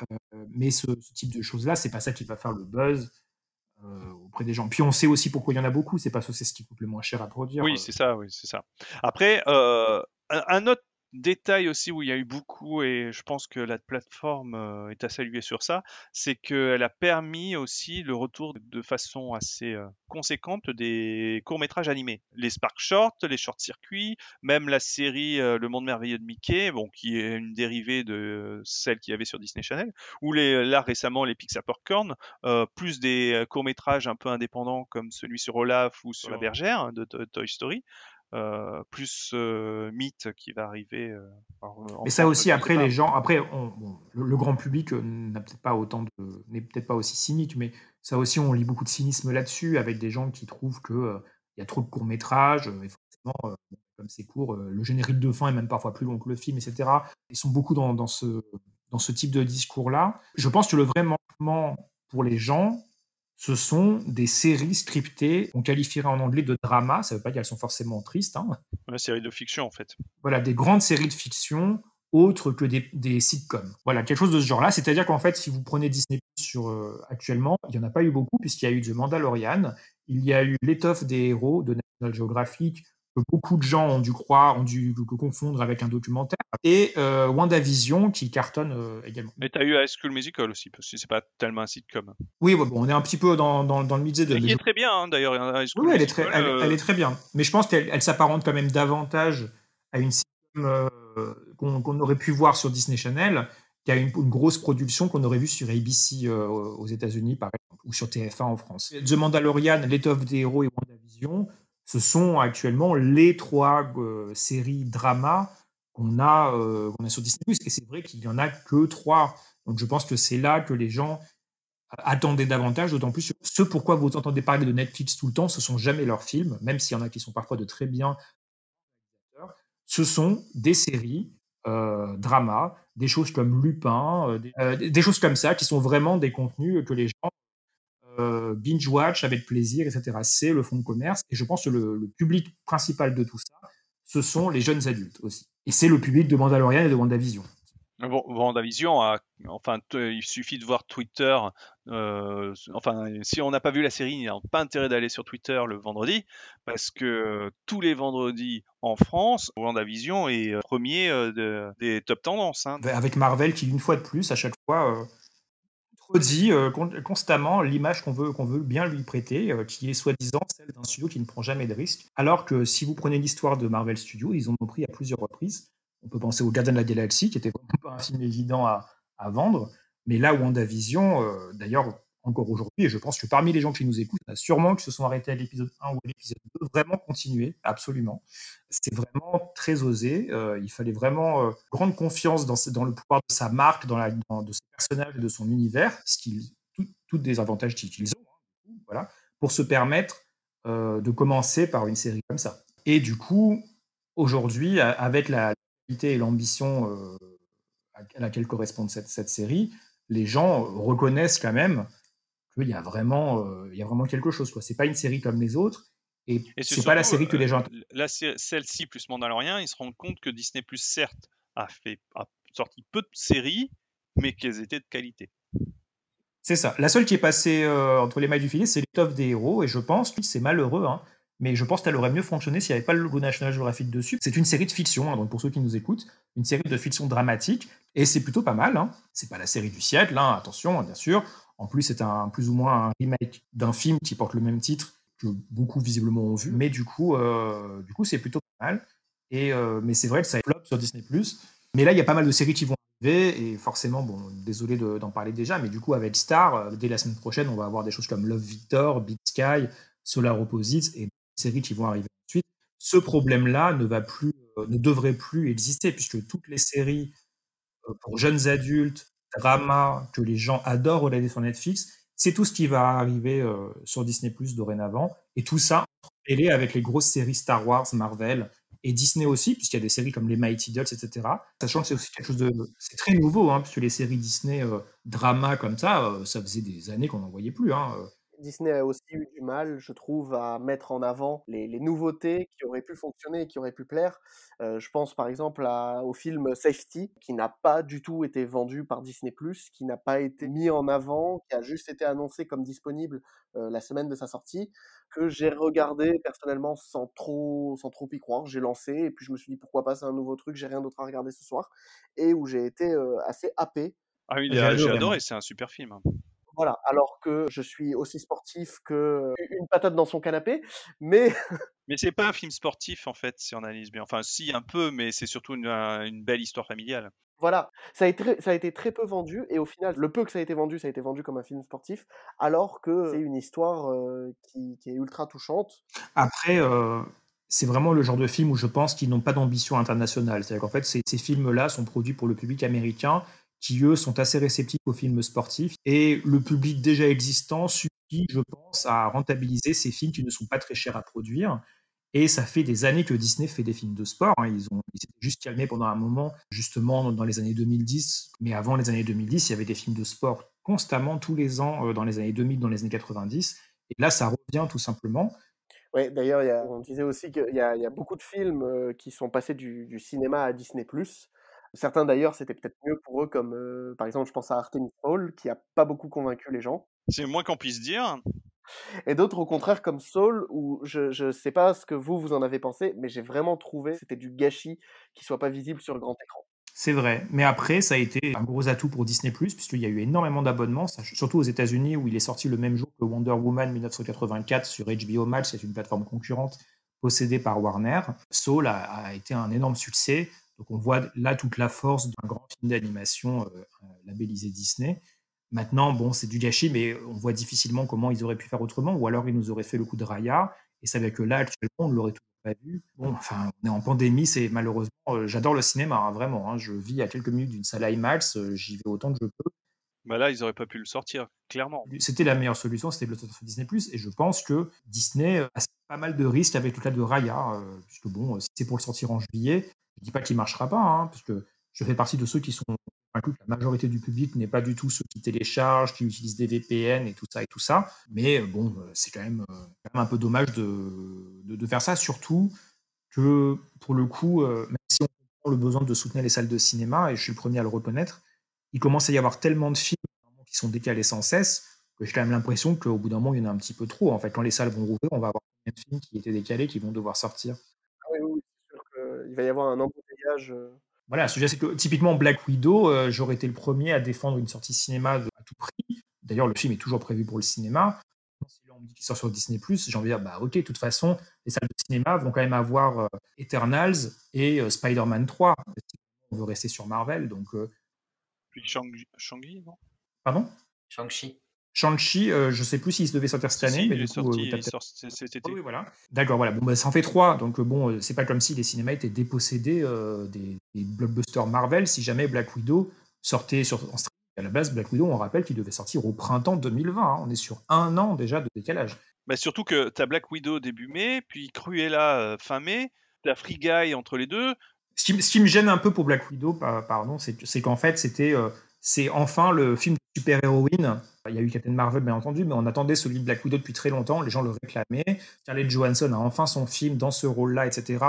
mais ce, type de choses-là, c'est pas ça qui va faire le buzz auprès des gens. Puis on sait aussi pourquoi il y en a beaucoup, c'est parce que c'est ce qui coûte le moins cher à produire. Oui, c'est ça, oui, c'est ça. Après, un autre détail aussi où il y a eu beaucoup, et je pense que la plateforme euh, est à saluer sur ça, c'est qu'elle a permis aussi le retour de façon assez euh, conséquente des courts-métrages animés. Les Spark Short, les Short Circuits, même la série euh, Le Monde Merveilleux de Mickey, bon, qui est une dérivée de celle qu'il y avait sur Disney Channel, ou les, là récemment les Pixar Popcorn, plus des courts-métrages un peu indépendants comme celui sur Olaf ou sur La Bergère hein, de Toy Story. Euh, plus euh, Mythe qui va arriver. Euh, Mais ça aussi, après, les gens, après, le, grand public n'a peut-être pas autant de, n'est peut-être pas aussi cynique, mais ça aussi, on lit beaucoup de cynisme là-dessus, avec des gens qui trouvent que il y a trop de courts métrages, et forcément, comme c'est court, le générique de fin est même parfois plus long que le film, etc. Ils sont beaucoup dans, dans ce, dans ce type de discours-là. Je pense que le vrai manquement pour les gens, ce sont des séries scriptées, on qualifierait en anglais de drama, ça ne veut pas dire qu'elles sont forcément tristes. Hein. Une série de fiction en fait. Voilà, des grandes séries de fiction autres que des, sitcoms. Voilà, quelque chose de ce genre-là. C'est-à-dire qu'en fait, si vous prenez Disney sur euh, actuellement, il n'y en a pas eu beaucoup, puisqu'il y a eu The Mandalorian, il y a eu L'étoffe des héros de National Geographic, beaucoup de gens ont dû croire, ont dû le confondre avec un documentaire, et euh, WandaVision qui cartonne euh, également. Mais tu as eu High School Musical aussi, parce que c'est pas tellement un sitcom. Oui, bon, on est un petit peu dans, dans, dans le milieu de. Qui est très bien hein, d'ailleurs. Oui, elle est, très, euh, elle, est très bien. Mais je pense qu'elle s'apparente quand même davantage à une sitcom qu'on aurait pu voir sur Disney Channel qu'à une, une, grosse production qu'on aurait vue sur ABC aux États-Unis, par exemple, ou sur TF1 en France. The Mandalorian, L'étoffe des héros et WandaVision ce sont actuellement les trois euh, séries drama qu'on a, euh, a sur Disney+. Et c'est vrai qu'il n'y en a que trois. Donc je pense que c'est là que les gens attendaient davantage, d'autant plus ce pourquoi vous entendez parler de Netflix tout le temps, ce sont jamais leurs films, même s'il y en a qui sont parfois de très bien. Ce sont des séries euh, drama, des choses comme Lupin, des, choses comme ça, qui sont vraiment des contenus que les gens euh, binge-watch avec plaisir, etc. C'est le fonds de commerce. Et je pense que le, public principal de tout ça, ce sont les jeunes adultes aussi. Et c'est le public de Mandalorian et de WandaVision. Bon, WandaVision, enfin, il suffit de voir Twitter. Euh, enfin, si on n'a pas vu la série, il n'y a pas intérêt d'aller sur Twitter le vendredi, parce que tous les vendredis en France, WandaVision est premier euh, des top tendances. Hein. Avec Marvel qui, une fois de plus, à chaque fois, euh, constamment l'image qu'on veut, veut bien lui prêter, euh, qui est soi-disant celle d'un studio qui ne prend jamais de risques. Alors que si vous prenez l'histoire de Marvel Studios, ils ont pris à plusieurs reprises. On peut penser au Gardien de la Galaxie, qui était pas un film évident à, à vendre. Mais là, WandaVision, euh, d'ailleurs, encore aujourd'hui, et je pense que parmi les gens qui nous écoutent, sûrement qui se sont arrêtés à l'épisode 1 ou à l'épisode 2, vraiment continuer, absolument. C'est vraiment très osé. Euh, il fallait vraiment euh, grande confiance dans, dans, le pouvoir de sa marque, dans, la, de ses personnages et de son univers, ce qui, toutes des avantages qu'ils ont, hein, voilà, pour se permettre euh, de commencer par une série comme ça. Et du coup, aujourd'hui, avec la qualité et l'ambition à laquelle correspond cette, cette série, les gens reconnaissent quand même il y a vraiment, euh, il y a vraiment quelque chose. Ce n'est pas une série comme les autres. Et, ce c'est pas la série que les gens. Euh, celle-ci plus Mandalorian, ils se rendent compte que Disney Plus certes a fait a sorti peu de séries, mais qu'elles étaient de qualité. C'est ça. La seule qui est passée euh, entre les mailles du filet, c'est l'étoffe des héros, et je pense, c'est malheureux, hein, mais je pense qu'elle aurait mieux fonctionné s'il n'y avait pas le logo National Geographic dessus. C'est une série de fiction, hein, donc pour ceux qui nous écoutent, une série de fiction dramatique, et c'est plutôt pas mal. Hein. C'est pas la série du siècle, hein, attention, bien sûr. En plus, c'est un plus ou moins un remake d'un film qui porte le même titre que beaucoup visiblement ont vu. Mais du coup, euh, du coup, c'est plutôt pas mal. Et euh, mais c'est vrai que ça flop sur Disney+. Mais là, il y a pas mal de séries qui vont arriver et forcément, bon, désolé d'en parler déjà, mais du coup, avec Star, euh, dès la semaine prochaine, on va avoir des choses comme Love Victor, Big Sky, Solar Opposites et des séries qui vont arriver ensuite. Ce problème-là ne va plus, ne devrait plus exister puisque toutes les séries pour jeunes adultes drama que les gens adorent regarder sur Netflix, c'est tout ce qui va arriver euh, sur Disney Plus dorénavant. Et tout ça mêlé avec les grosses séries Star Wars, Marvel et Disney aussi, puisqu'il y a des séries comme les Mighty Ducks, etc. Sachant que c'est aussi quelque chose de. C'est très nouveau, hein, puisque les séries Disney euh, drama comme ça, euh, ça faisait des années qu'on n'en voyait plus. Hein, Disney a aussi eu du mal, je trouve, à mettre en avant les, les nouveautés qui auraient pu fonctionner et qui auraient pu plaire. Euh, je pense par exemple à, au film Safety, qui n'a pas du tout été vendu par Disney+, qui n'a pas été mis en avant, qui a juste été annoncé comme disponible euh, la semaine de sa sortie, que j'ai regardé personnellement sans trop, sans trop y croire. J'ai lancé et puis je me suis dit pourquoi pas, c'est un nouveau truc, j'ai rien d'autre à regarder ce soir, et où j'ai été euh, assez happé. Ah oui, j'ai adoré, c'est un super film. Voilà, alors que je suis aussi sportif que une patate dans son canapé, mais Mais c'est pas un film sportif en fait, si on analyse bien. Enfin, si un peu, mais c'est surtout une, un- une belle histoire familiale. voilà, ça a, été, ça a été très peu vendu et au final, le peu que ça a été vendu, ça a été vendu comme un film sportif, alors que c'est une histoire euh, qui, qui est ultra touchante. Après, euh, c'est vraiment le genre de film où je pense qu'ils n'ont pas d'ambition internationale. C'est-à-dire qu'en fait, ces, ces films-là sont produits pour le public américain qui, eux, sont assez réceptifs aux films sportifs. Et le public déjà existant suffit, je pense, à rentabiliser ces films qui ne sont pas très chers à produire. Et ça fait des années que Disney fait des films de sport. hein. Ils ont ils juste calmés pendant un moment, justement dans les années 2010. Mais avant les années 2010, il y avait des films de sport constamment, tous les ans, euh, dans les années 2000, dans les années 90. Et là, ça revient tout simplement. Ouais, d'ailleurs, on disait aussi qu'il y a beaucoup de films euh, qui sont passés du, du cinéma à Disney+. Certains d'ailleurs, c'était peut-être mieux pour eux, comme euh, par exemple, je pense à Artemis Fowl, qui a pas beaucoup convaincu les gens. C'est moins qu'on puisse dire. Et d'autres, au contraire, comme Soul, où je, je sais pas ce que vous, vous en avez pensé, mais j'ai vraiment trouvé que c'était du gâchis qui soit pas visible sur le grand écran. C'est vrai, mais après, ça a été un gros atout pour Disney+, puisqu'il y a eu énormément d'abonnements, surtout aux États-Unis, où il est sorti le même jour que Wonder Woman 1984 sur HBO Max, c'est une plateforme concurrente possédée par Warner. Soul a, a été un énorme succès, donc on voit là toute la force d'un grand film d'animation euh, euh, labellisé Disney. Maintenant, bon, c'est du gâchis, mais on voit difficilement comment ils auraient pu faire autrement, ou alors ils nous auraient fait le coup de Raya, et c'est vrai que là, actuellement, on ne l'aurait toujours pas vu. Bon, enfin, on est en pandémie, c'est malheureusement, euh, j'adore le cinéma, hein, vraiment. hein. je vis à quelques minutes d'une salle IMAX, euh, j'y vais autant que je peux. Bah là, ils auraient pas pu le sortir, clairement. C'était la meilleure solution, c'était de le sortir sur Disney+, et je pense que Disney a pas mal de risques avec le cas de Raya, euh, puisque bon, si c'est pour le sortir en juillet, je dis pas qu'il marchera pas, hein, parce que je fais partie de ceux qui sont convaincus que la majorité du public n'est pas du tout ceux qui téléchargent, qui utilisent des VPN et tout ça et tout ça. Mais euh, bon, euh, c'est quand même, euh, quand même un peu dommage de, faire ça, surtout que pour le coup, même si on comprend le besoin de soutenir les salles de cinéma, et je suis le premier à le reconnaître, il commence à y avoir tellement de films qui sont décalés sans cesse que j'ai quand même l'impression qu'au bout d'un moment, il y en a un petit peu trop. En fait, quand les salles vont rouvrir, on va avoir combien de films qui étaient décalés qui vont devoir sortir. Ah oui, oui, c'est qu'il va y avoir un embouteillage. euh, Voilà, le sujet, c'est que typiquement Black Widow, euh, j'aurais été le premier à défendre une sortie cinéma de- à tout prix. D'ailleurs, le film est toujours prévu pour le cinéma. Si là on me dit qu'il sort sur Disney, j'ai envie de dire, bah ok, de toute façon, les salles de cinéma vont quand même avoir euh, Eternals et euh, Spider-Man 3. Si on veut rester sur Marvel, donc. euh, Puis Shang- Shang-Chi, non? Pardon? Shang-Chi. Shang-Chi, euh, je sais plus s'il devait sortir cette année, Si, mais il du coup, euh, cet été. oui, voilà. D'accord, voilà. Bon, bah, ça en fait trois. Donc, euh, bon, euh, c'est pas comme si les cinémas étaient dépossédés euh, des, des blockbusters Marvel si jamais Black Widow sortait sur, en streaming. À la base, Black Widow, on rappelle qu'il devait sortir au printemps 2020. hein. On est sur un an déjà de décalage. Bah, surtout que t'as Black Widow début mai, puis Cruella euh, fin mai, t'as Free Guy entre les deux. Ce qui, me- ce qui me gêne un peu pour Black Widow, pa- pardon, c'est que- c'est qu'en fait, c'était, c'est enfin le film super-héroïne. Il y a eu Captain Marvel, bien entendu, mais on attendait celui de Black Widow depuis très longtemps. Les gens le réclamaient. Scarlett Johansson a enfin son film dans ce rôle-là, etc.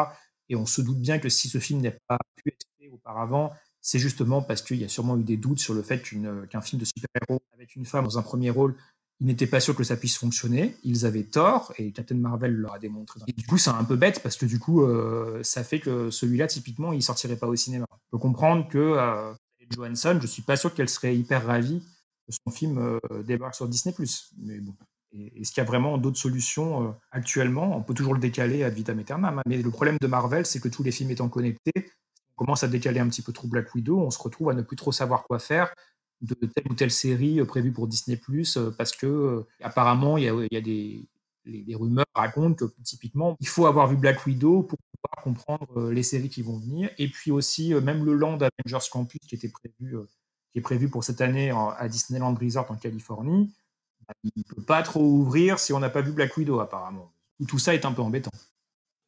Et on se doute bien que si ce film n'a pas pu être fait auparavant, c'est justement parce qu'il y a sûrement eu des doutes sur le fait qu'un film de super-héros avec une femme dans un premier rôle, ils n'étaient pas sûrs que ça puisse fonctionner. Ils avaient tort et Captain Marvel leur a démontré. Et du coup, c'est un peu bête parce que du coup, euh, ça fait que celui-là, typiquement, il sortirait pas au cinéma. On peut comprendre que euh, Johansson, je suis pas sûr qu'elle serait hyper ravie que son film euh, débarque sur Disney+. Mais bon. Est-ce qu'il y a vraiment d'autres solutions euh, actuellement? On peut toujours le décaler ad vitam aeternam. hein. Mais le problème de Marvel, c'est que tous les films étant connectés, on commence à décaler un petit peu trop Black Widow, on se retrouve à ne plus trop savoir quoi faire de telle ou telle série euh, prévue pour Disney+, parce que apparemment, il y a, des, les rumeurs racontent que typiquement, il faut avoir vu Black Widow pour pouvoir comprendre euh, les séries qui vont venir. Et puis aussi, euh, même le Land Avengers Campus qui était prévu, euh, qui est prévu pour cette année en- à Disneyland Resort en Californie, bah, il ne peut pas trop ouvrir si on n'a pas vu Black Widow apparemment. Tout ça est un peu embêtant.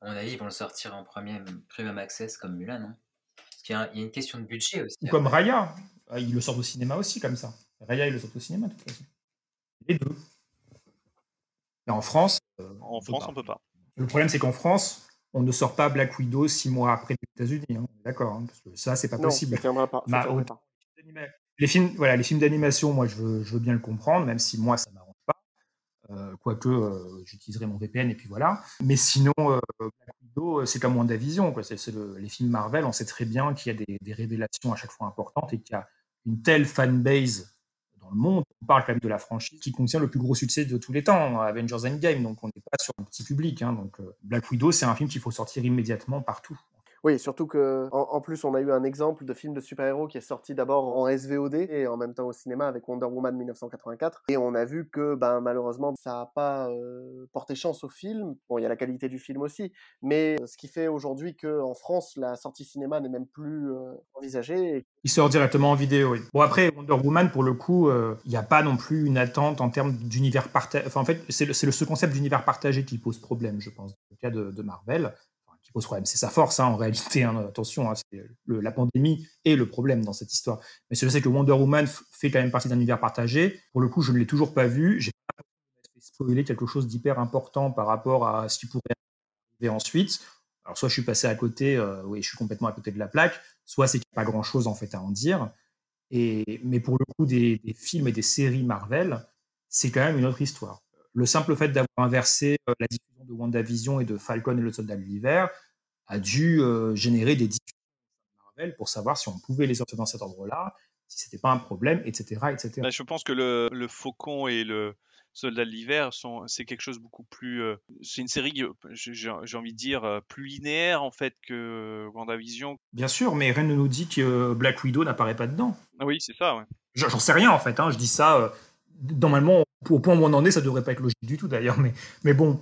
À mon avis, ils vont le sortir en premier premium access comme Mulan, non? Parce qu'il y, a il y a une question de budget aussi. Ou comme Raya, Ah, il le sort au cinéma aussi comme ça. Raya, il le sort au cinéma de toute façon. Les deux. Mais en France, en France, on peut pas. Le problème, c'est qu'en France, on ne sort pas Black Widow six mois après les États-Unis. Hein. D'accord, hein, parce que ça, c'est pas non, possible. Ça pas. Ça pas. Les films, voilà, les films d'animation, moi, je veux, je veux bien le comprendre, même si moi, ça m'arrange pas. Euh, quoique, euh, j'utiliserai mon VPN et puis voilà. Mais sinon, euh, Black Widow, euh, c'est comme WandaVision. Quoi. C'est le- les films Marvel, on sait très bien qu'il y a des, des révélations à chaque fois importantes et qu'il y a une telle fanbase monde. On parle quand même de la franchise qui contient le plus gros succès de tous les temps, Avengers Endgame. Donc, on n'est pas sur un petit public. hein. donc, euh, Black Widow, c'est un film qu'il faut sortir immédiatement partout. Oui, surtout que en, plus on a eu un exemple de film de super-héros qui est sorti d'abord en SVOD et en même temps au cinéma avec Wonder Woman 1984 et on a vu que ben malheureusement ça n'a pas euh, porté chance au film. Bon, il y a la qualité du film aussi, mais ce qui fait aujourd'hui que en France la sortie cinéma n'est même plus euh, envisagée. Il sort directement en vidéo. Oui. Bon après Wonder Woman pour le coup, euh, il n'y a pas non plus une attente en termes d'univers partagé. Enfin en fait c'est le, le- ce concept d'univers partagé qui pose problème, je pense, dans le cas de Marvel. Qui pose c'est sa force hein, en réalité. hein, attention, hein, la pandémie est le problème dans cette histoire. Mais je sais que Wonder Woman fait quand même partie d'un univers partagé. Pour le coup, je ne l'ai toujours pas vu. J'ai pas spoilé quelque chose d'hyper important par rapport à ce qui pourrait arriver ensuite. Alors soit je suis passé à côté, euh, oui, je suis complètement à côté de la plaque, soit c'est qu'il n'y a pas grand-chose en fait à en dire. Mais pour le coup des films et des séries Marvel, c'est quand même une autre histoire. Le simple fait d'avoir inversé euh, la diffusion de WandaVision et de Falcon et le Soldat de l'hiver a dû euh, générer des discussions Marvel pour savoir si on pouvait les sortir dans cet ordre-là, si c'était pas un problème, etc., etc. Bah, je pense que le, le Faucon et le Soldat de l'hiver c'est quelque chose beaucoup plus euh, c'est une série j'ai envie de dire plus linéaire en fait que WandaVision. Bien sûr, mais rien ne nous dit que Black Widow n'apparaît pas dedans. Ah oui, c'est ça ouais. J'en j'en sais rien en fait, hein, je dis ça. euh, normalement, au point où on en est, ça devrait pas être logique du tout d'ailleurs, mais, mais bon,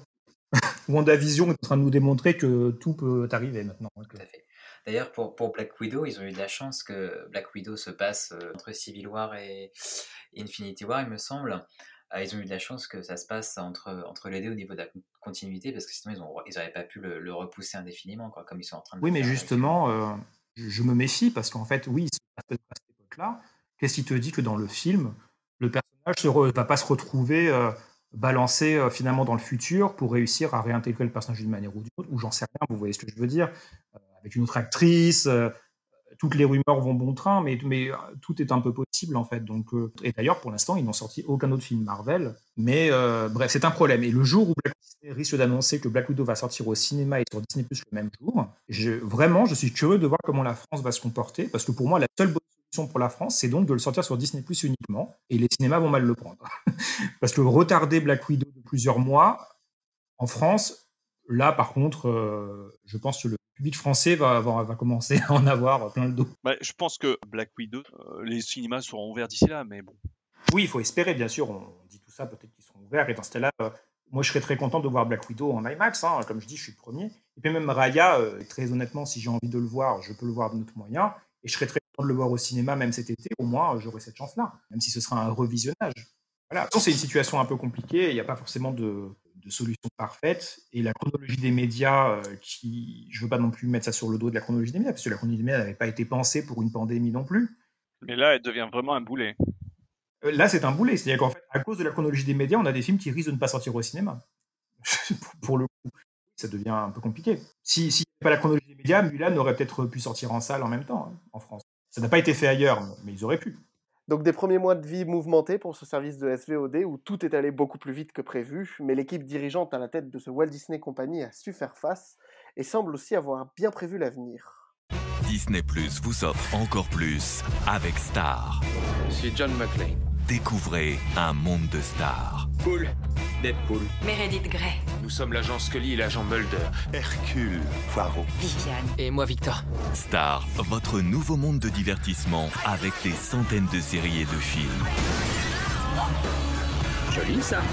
WandaVision est en train de nous démontrer que tout peut arriver maintenant. Euh, D'ailleurs, pour, pour Black Widow, ils ont eu de la chance que Black Widow se passe euh, entre Civil War et Infinity War, il me semble. Euh, ils ont eu de la chance que ça se passe entre, entre les deux au niveau de la con- continuité, parce que sinon, ils n'auraient ils auraient pas pu le, le repousser indéfiniment, quoi, comme ils sont en train de Oui, le mais faire. justement, euh, je, je me méfie parce qu'en fait, oui, il se passe à cette époque-là. Qu'est-ce qui te dit que dans le film, le personnage ne va pas se retrouver euh, balancé euh, finalement dans le futur pour réussir à réintégrer le personnage d'une manière ou d'une autre, ou j'en sais rien, vous voyez ce que je veux dire, euh, avec une autre actrice. toutes les rumeurs vont bon train, mais, tout est un peu possible en fait. Donc, et d'ailleurs, pour l'instant, ils n'ont sorti aucun autre film Marvel. Mais bref, c'est un problème. Et le jour où Black Disney risque d'annoncer que Black Widow va sortir au cinéma et sur Disney Plus le même jour, vraiment, je suis curieux de voir comment la France va se comporter, parce que pour moi, la seule bonne pour la France, c'est donc de le sortir sur Disney Plus uniquement, et les cinémas vont mal le prendre. parce que retarder Black Widow de plusieurs mois en France, là, par contre, euh, je pense que le public français va, avoir- va commencer à en avoir plein le dos. Bah, je pense que Black Widow euh, les cinémas seront ouverts d'ici là mais bon. Oui, il faut espérer, bien sûr. On dit tout ça, peut-être qu'ils seront ouverts. Et dans ce cas-là, euh, moi, je serais très content de voir Black Widow en IMAX. hein. Comme je dis, je suis le premier. Et puis même Raya, très honnêtement, si j'ai envie de le voir, je peux le voir d'un autre moyen. Et je serais très de le voir au cinéma, même cet été. Au moins, j'aurai cette chance-là, même si ce sera un revisionnage. Voilà. C'est une situation un peu compliquée. Il n'y a pas forcément de, de solution parfaite. Et la chronologie des médias, euh, qui, je veux pas non plus mettre ça sur le dos de la chronologie des médias, parce que la chronologie des médias n'avait pas été pensée pour une pandémie non plus. Mais là elle devient vraiment un boulet. Euh, Là, c'est un boulet. C'est-à-dire qu'en fait, à cause de la chronologie des médias, on a des films qui risquent de ne pas sortir au cinéma. pour, le coup, ça devient un peu compliqué. Si s'il n'y avait pas la chronologie des médias, Mulan aurait peut-être pu sortir en salle en même temps, hein, en France. Ça n'a pas été fait ailleurs, mais ils auraient pu. Donc des premiers mois de vie mouvementés pour ce service de SVOD où tout est allé beaucoup plus vite que prévu, mais l'équipe dirigeante à la tête de ce Walt Disney Company a su faire face et semble aussi avoir bien prévu l'avenir. Disney Plus vous offre encore plus avec Star. Je suis John McClane. Découvrez un monde de stars. Cool. Deadpool. Meredith Grey. Nous sommes l'agent Scully et l'agent Mulder. Hercule Poirot. Viviane. Et moi, Victor. Star, votre nouveau monde de divertissement avec des centaines de séries et de films. Joli, ça.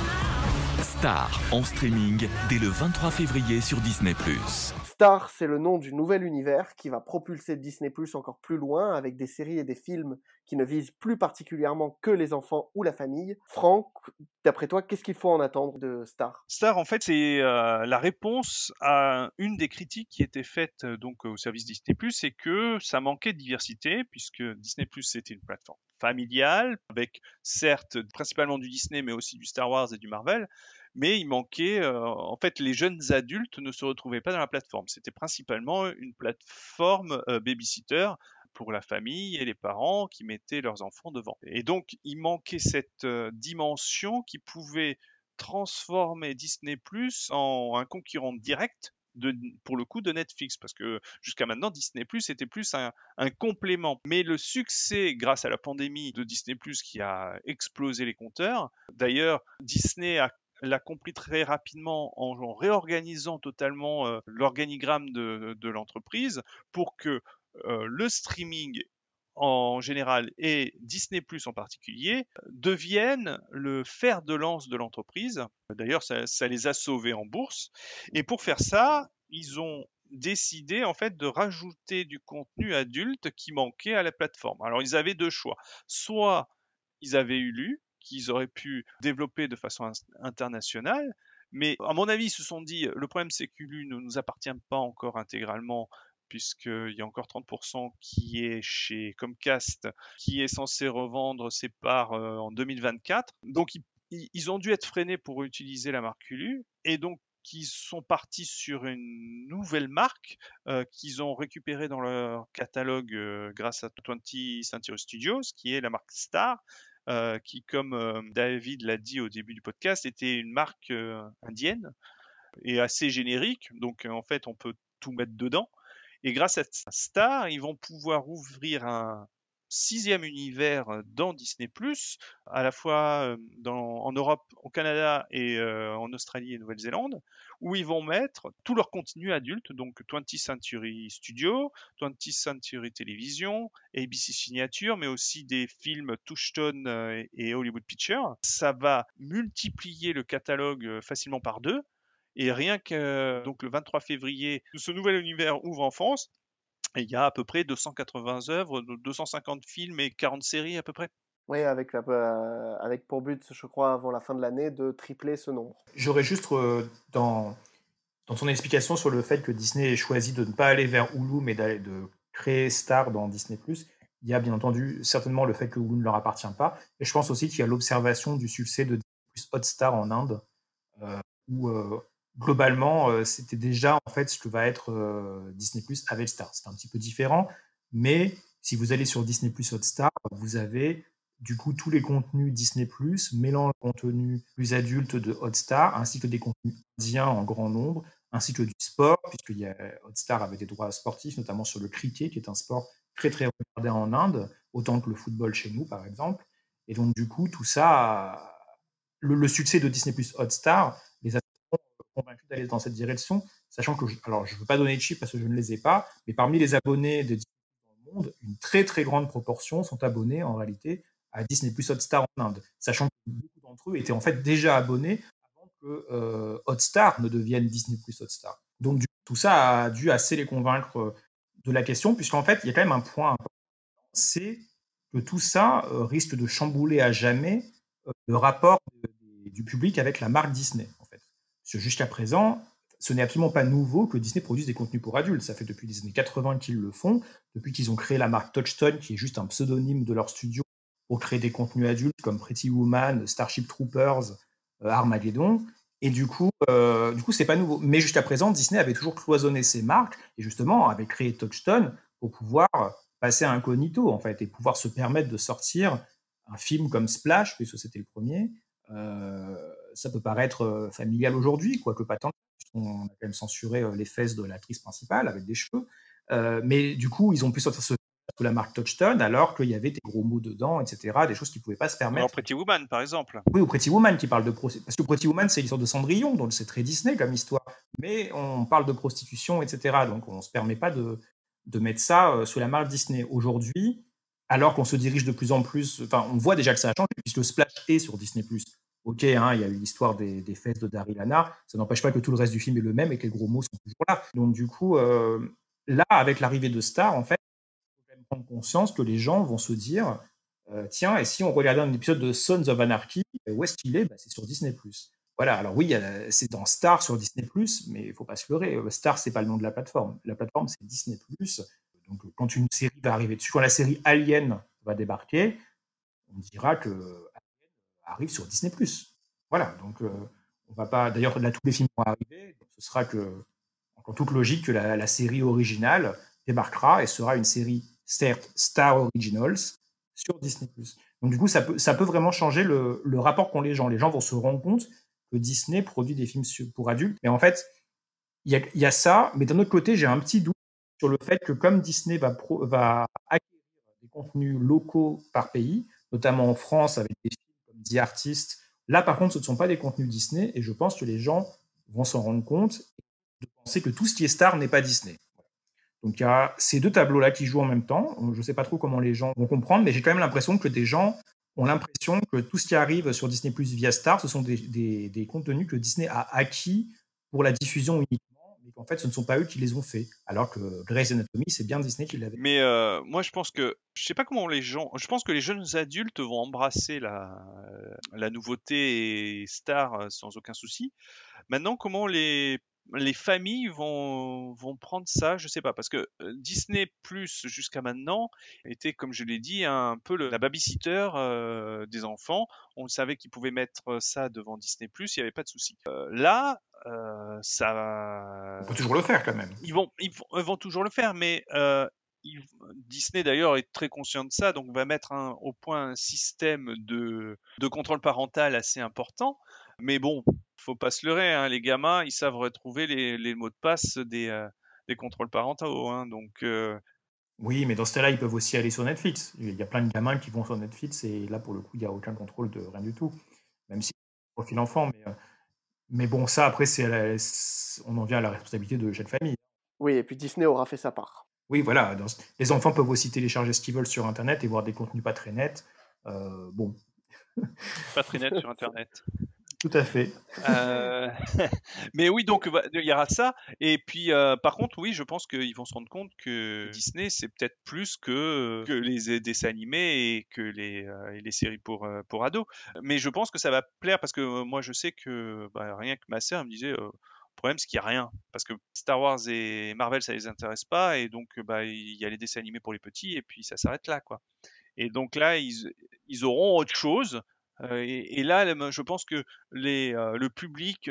Star en streaming dès le 23 février sur Disney Plus. Star, c'est le nom du nouvel univers qui va propulser Disney Plus encore plus loin avec des séries et des films qui ne visent plus particulièrement que les enfants ou la famille. Franck, d'après toi, qu'est-ce qu'il faut en attendre de Star? Star, en fait, c'est euh, la réponse à une des critiques qui était faite euh, donc au service Disney+, c'est que ça manquait de diversité, puisque Disney+, c'était une plateforme familiale, avec certes principalement du Disney, mais aussi du Star Wars et du Marvel, mais il manquait, en fait, les jeunes adultes ne se retrouvaient pas dans la plateforme. C'était principalement une plateforme babysitter pour la famille et les parents qui mettaient leurs enfants devant. Et donc, il manquait cette dimension qui pouvait transformer Disney Plus en un concurrent direct pour le coup de Netflix parce que jusqu'à maintenant Disney Plus était plus un, un, complément mais le succès grâce à la pandémie de Disney Plus qui a explosé les compteurs d'ailleurs Disney a l'a compris très rapidement en, réorganisant totalement euh, l'organigramme de, l'entreprise pour que euh, le streaming en général et Disney Plus en particulier deviennent le fer de lance de l'entreprise. D'ailleurs, ça, les a sauvés en bourse. Et pour faire ça, ils ont décidé en fait de rajouter du contenu adulte qui manquait à la plateforme. Alors ils avaient deux choix. Soit ils avaient eu lu, qu'ils auraient pu développer de façon internationale, mais à mon avis, ils se sont dit, le problème c'est qu'Ulu ne nous appartient pas encore intégralement puisqu'il y a encore 30% qui est chez Comcast, qui est censé revendre ses parts euh, en 2024. Donc ils, ont dû être freinés pour utiliser la marque Hulu, et donc ils sont partis sur une nouvelle marque euh, qu'ils ont récupérée dans leur catalogue euh, grâce à 20th Century Studios, qui est la marque Star, qui, comme David l'a dit au début du podcast, était une marque indienne et assez générique. Donc en fait, on peut tout mettre dedans. Et grâce à Star, ils vont pouvoir ouvrir un sixième univers dans Disney+, à la fois en Europe, au Canada et en Australie et Nouvelle-Zélande, où ils vont mettre tout leur contenu adulte, donc 20th Century Studio, 20th Century Television, ABC Signature, mais aussi des films Touchstone et Hollywood Pictures. Ça va multiplier le catalogue facilement par deux, et rien que donc le 23 février, ce nouvel univers ouvre en France. Et il y a à peu près 280 œuvres, 250 films et 40 séries à peu près. Oui, avec, euh, avec pour but, je crois, avant la fin de l'année, de tripler ce nombre. J'aurais juste, euh, dans, dans ton explication sur le fait que Disney ait choisi de ne pas aller vers Hulu, mais d'aller de créer Star dans Disney+, il y a bien entendu certainement le fait que Hulu ne leur appartient pas. Et je pense aussi qu'il y a l'observation du succès de Disney Hotstar en Inde, euh, où globalement, euh, c'était déjà en fait ce que va être euh, Disney Plus avec Star. C'est un petit peu différent, mais si vous allez sur Disney Plus Hotstar, vous avez du coup tous les contenus Disney Plus, mêlant le contenu plus adulte de Hotstar, ainsi que des contenus indiens en grand nombre, ainsi que du sport, puisque y a, Hotstar avait des droits sportifs, notamment sur le cricket, qui est un sport très très regardé en Inde, autant que le football chez nous par exemple. Et donc du coup, tout ça, le, le succès de Disney Plus Hotstar convaincu d'aller dans cette direction, sachant que, je, alors je ne veux pas donner de chiffres parce que je ne les ai pas, mais parmi les abonnés de Disney dans le monde, une très très grande proportion sont abonnés en réalité à Disney Plus Hotstar en Inde, sachant que beaucoup d'entre eux étaient en fait déjà abonnés avant que euh, Hotstar ne devienne Disney Plus Hotstar. Donc tout ça a dû assez les convaincre euh, de la question, puisqu'en fait il y a quand même un point important, c'est que tout ça euh, risque de chambouler à jamais le rapport du public avec la marque Disney jusqu'à présent, ce n'est absolument pas nouveau que Disney produise des contenus pour adultes. Ça fait depuis les années 80 qu'ils le font, depuis qu'ils ont créé la marque Touchstone, qui est juste un pseudonyme de leur studio pour créer des contenus adultes comme Pretty Woman, Starship Troopers, euh, Armageddon. Et du coup, euh, du coup, c'est pas nouveau. Mais jusqu'à présent, Disney avait toujours cloisonné ses marques et justement avait créé Touchstone pour pouvoir passer à incognito en fait et pouvoir se permettre de sortir un film comme Splash, puisque c'était le premier, euh, ça peut paraître familial aujourd'hui, quoique pas tant. On a quand même censuré les fesses de l'actrice principale avec des cheveux. mais du coup, ils ont pu sortir ce sous la marque Touchstone, alors qu'il y avait des gros mots dedans, etc., des choses qu'ils ne pouvaient pas se permettre. Alors Pretty Woman, par exemple. Oui, ou Pretty Woman qui parle de prostitution. Parce que Pretty Woman, c'est l'histoire de Cendrillon, donc c'est très Disney comme histoire. Mais on parle de prostitution, etc., donc on ne se permet pas de, de mettre ça sous la marque Disney. Aujourd'hui, alors qu'on se dirige de plus en plus, enfin, on voit déjà que ça a changé, puisque Splash est sur Disney+. Ok, hein, il y a eu l'histoire des, fesses de Daryl Hannah, ça n'empêche pas que tout le reste du film est le même et que les gros mots sont toujours là. Donc du coup, euh, là, avec l'arrivée de Star, en fait, il faut même prendre conscience que les gens vont se dire, euh, tiens, et si on regardait un épisode de Sons of Anarchy, où est-ce qu'il est, bah, C'est sur Disney+. Voilà, alors oui, c'est dans Star sur Disney+, mais il faut pas se leurrer. Star, c'est pas le nom de la plateforme. La plateforme, c'est Disney+. Donc quand une série va arriver dessus, quand la série Alien va débarquer, on dira que arrive sur Disney+. Voilà, donc euh, On va pas. D'ailleurs, là, tous les films vont arriver. ce sera que, en toute logique, que la, série originale débarquera et sera une série certes Star Originals sur Disney+. Donc du coup, ça peut, ça peut vraiment changer le, rapport qu'ont les gens. Les gens vont se rendre compte que Disney produit des films pour adultes. Mais en fait, il y a, ça. Mais d'un autre côté, j'ai un petit doute sur le fait que comme Disney va, va acquérir des contenus locaux par pays, notamment en France avec des The Artist, là par contre ce ne sont pas des contenus Disney et je pense que les gens vont s'en rendre compte de penser que tout ce qui est star n'est pas Disney. Donc il y a ces deux tableaux-là qui jouent en même temps. Je ne sais pas trop comment les gens vont comprendre, mais j'ai quand même l'impression que des gens ont l'impression que tout ce qui arrive sur Disney Plus via Star, ce sont des, contenus que Disney a acquis pour la diffusion uniquement en fait, ce ne sont pas eux qui les ont faits. Alors que Grey's Anatomy, c'est bien Disney qui l'avait. Mais euh, moi, je pense que, je sais pas comment les gens, je pense que les jeunes adultes vont embrasser la, la nouveauté et Star euh, sans aucun souci. Maintenant, comment les les familles vont, vont prendre ça, je sais pas, parce que euh, Disney Plus jusqu'à maintenant était, comme je l'ai dit, un peu le, la babysitter euh, des enfants. On savait qu'ils pouvaient mettre ça devant Disney Plus, il n'y avait pas de souci. Euh, là, ça. On peut toujours le faire quand même. Ils vont, ils vont, toujours le faire, mais Disney d'ailleurs est très conscient de ça, donc va mettre au point un système de, de contrôle parental assez important. Mais bon, faut pas se leurrer, hein, les gamins, ils savent retrouver les, les mots de passe des, euh, des contrôles parentaux. Hein, donc, euh Oui, mais dans ce cas-là, ils peuvent aussi aller sur Netflix. Il y a plein de gamins qui vont sur Netflix et là, pour le coup, il n'y a aucun contrôle de rien du tout. Même si c'est profil enfant. Mais, euh, mais bon, ça, après, c'est on en vient à la responsabilité de chaque famille. Oui, et puis Disney aura fait sa part. Oui, voilà. Les enfants peuvent aussi télécharger ce qu'ils veulent sur Internet et voir des contenus pas très nets. bon. pas très nets sur Internet. Tout à fait. Euh, mais oui, donc il y aura ça. Et puis, euh, par contre, oui, je pense qu'ils vont se rendre compte que Disney, c'est peut-être plus que, les dessins animés et que les, euh, séries pour, pour ados. Mais je pense que ça va plaire parce que moi, je sais que bah, rien que ma sœur me disait. problème, c'est qu'il n'y a rien. Parce que Star Wars et Marvel, ça les intéresse pas. Et donc, bah, il y a les dessins animés pour les petits. Et puis, ça s'arrête là. quoi. Et donc là, ils auront autre chose et, là, je pense que le public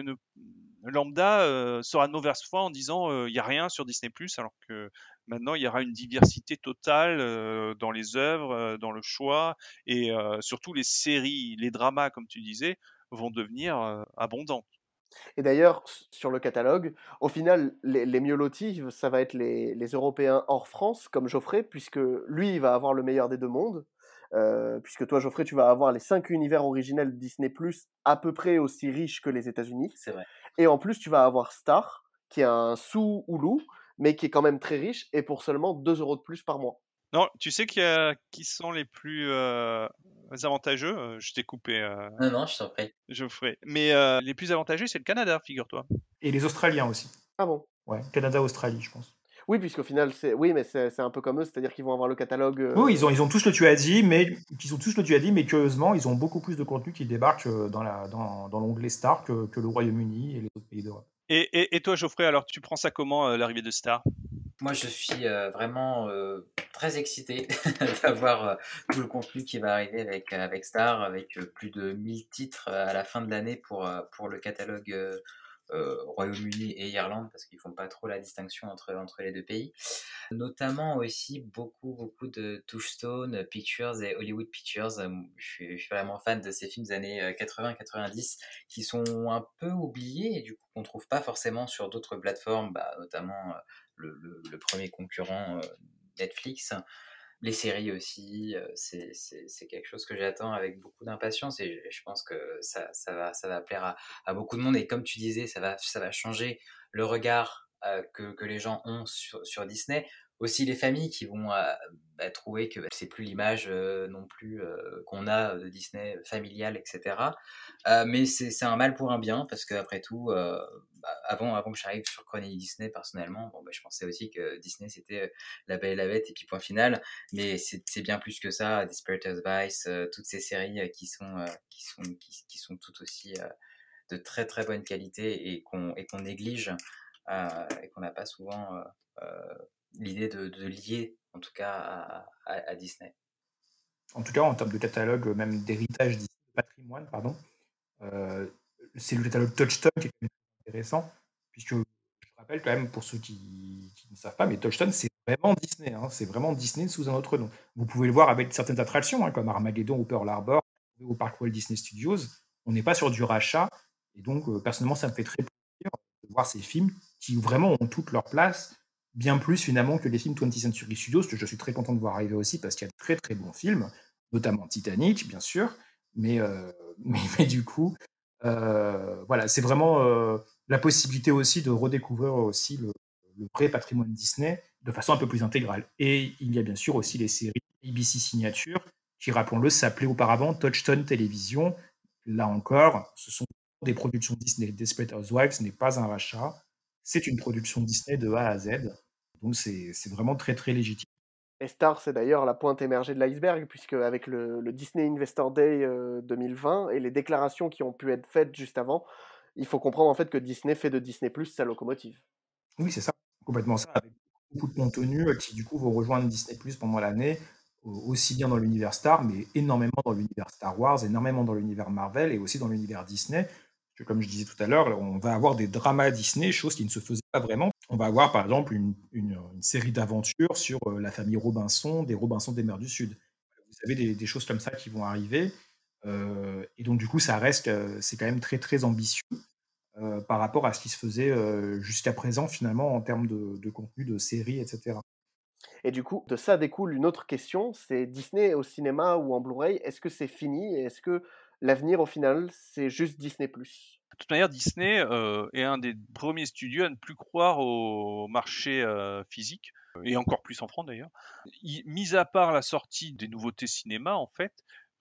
lambda sera de mauvaise foi en disant il n'y a rien sur Disney alors que maintenant il y aura une diversité totale dans les œuvres, dans le choix et surtout les séries, les dramas comme tu disais vont devenir abondants. Et d'ailleurs, sur le catalogue, au final, les, les mieux lotis, ça va être les, les, Européens hors France, comme Geoffrey, puisque lui, il va avoir le meilleur des deux mondes. Euh, puisque toi, Geoffrey, tu vas avoir les cinq univers originels de Disney Plus à peu près aussi riches que les États-Unis. C'est vrai. Et en plus, tu vas avoir Star, qui est un sous Hulu, mais qui est quand même très riche et pour seulement 2 euros de plus par mois. Non, tu sais qui, qui sont les plus euh, avantageux? Euh, Je t'ai coupé. Non, non, je t'en prie. Geoffrey. Mais les plus avantageux, c'est le Canada, figure-toi. Et les Australiens aussi. Ah bon? Ouais, Canada-Australie, je pense. Oui, puisqu'au final, c'est oui, mais c'est un peu comme eux, c'est-à-dire qu'ils vont avoir le catalogue. Euh, oui, ils ont, ils ont tous le tu as dit, mais ils ont tous le tu as dit, mais curieusement, ils ont beaucoup plus de contenu qui débarque euh, dans la dans, dans l'onglet Star que, que le Royaume-Uni et les autres pays d'Europe. Et, et, et, toi, Geoffrey, alors tu prends ça comment euh, l'arrivée de Star? Moi, je suis vraiment très excité d'avoir tout le contenu qui va arriver avec avec Star, avec plus de 1000 titres à la fin de l'année pour pour le catalogue euh, Royaume-Uni et Irlande parce qu'ils font pas trop la distinction entre, entre les deux pays. Notamment aussi beaucoup beaucoup de Touchstone Pictures et Hollywood Pictures. Euh, je suis, vraiment fan de ces films des années 80-90 euh, qui sont un peu oubliés et du coup qu'on trouve pas forcément sur d'autres plateformes, bah, notamment le, premier concurrent Netflix les séries aussi, c'est quelque chose que j'attends avec beaucoup d'impatience et je pense que ça, va, plaire à, beaucoup de monde. Et comme tu disais, ça va, changer le regard que, les gens ont sur Disney aussi les familles qui vont euh, bah, trouver que c'est plus l'image euh, non plus euh, qu'on a de Disney familial, etc. mais c'est un mal pour un bien parce qu'après tout, bah, avant, avant que j'arrive sur Chronique Disney personnellement, bon, bah, je pensais aussi que Disney c'était La Belle et la Bête et puis point final. Mais c'est bien plus que ça. Desperate Vice, toutes ces séries qui sont qui sont qui, sont toutes aussi de très très bonne qualité et qu'on qu'on néglige et qu'on n'a pas souvent l'idée de, lier, en tout cas, à, Disney. En tout cas, en termes de catalogue, même d'héritage, de patrimoine, pardon, euh, c'est le catalogue Touchstone qui est intéressant, puisque je rappelle quand même pour ceux qui, ne savent pas, mais Touchstone, c'est vraiment Disney. Hein. c'est vraiment Disney sous un autre nom. Vous pouvez le voir avec certaines attractions, hein, comme Armageddon ou Pearl Harbor, au parc Walt Disney Studios. On n'est pas sur du rachat. Et donc, euh, personnellement, ça me fait très plaisir de voir ces films qui vraiment ont toute leur place, bien plus finalement que les films 20th Century Studios, que je suis très content de voir arriver aussi, parce qu'il y a de très très bons films, notamment Titanic, bien sûr. Mais, euh, mais, du coup, euh, voilà, c'est vraiment la possibilité aussi de redécouvrir aussi le, le vrai patrimoine Disney de façon un peu plus intégrale. Et il y a bien sûr aussi les séries ABC Signature, qui, rappelons-le, s'appelaient auparavant Touchstone Télévision. Là encore, ce sont des productions Disney. Desperate Housewives n'est pas un rachat, c'est une production Disney de A à Z. Donc c'est vraiment très très légitime. Et Star, c'est d'ailleurs la pointe émergée de l'iceberg, puisque avec le, Disney Investor Day 2020 euh, et les déclarations qui ont pu être faites juste avant, il faut comprendre en fait que Disney fait de Disney Plus sa locomotive. Oui, c'est ça, complètement ça, avec beaucoup de contenu euh, qui du coup vont rejoindre Disney Plus pendant l'année, aussi bien dans l'univers Star, mais énormément dans l'univers Star Wars, énormément dans l'univers Marvel et aussi dans l'univers Disney. Comme je disais tout à l'heure, on va avoir des dramas Disney, chose qui ne se faisait pas vraiment. On va avoir par exemple une, série d'aventures sur euh, la famille Robinson, des Robinson des mers du Sud. Vous avez des, choses comme ça qui vont arriver. Euh, et donc du coup, ça reste, c'est quand même très très ambitieux. Euh, par rapport à ce qui se faisait euh, jusqu'à présent finalement en termes de, contenu, de séries, etc. Et du coup, de ça découle une autre question, c'est Disney au cinéma ou en Blu-ray, est-ce que c'est fini? Est-ce que l'avenir au final c'est juste Disney ⁇ de toute manière, Disney euh, est un des premiers studios à ne plus croire au marché physique, et encore plus en France d'ailleurs. Mis à part la sortie des nouveautés cinéma, en fait,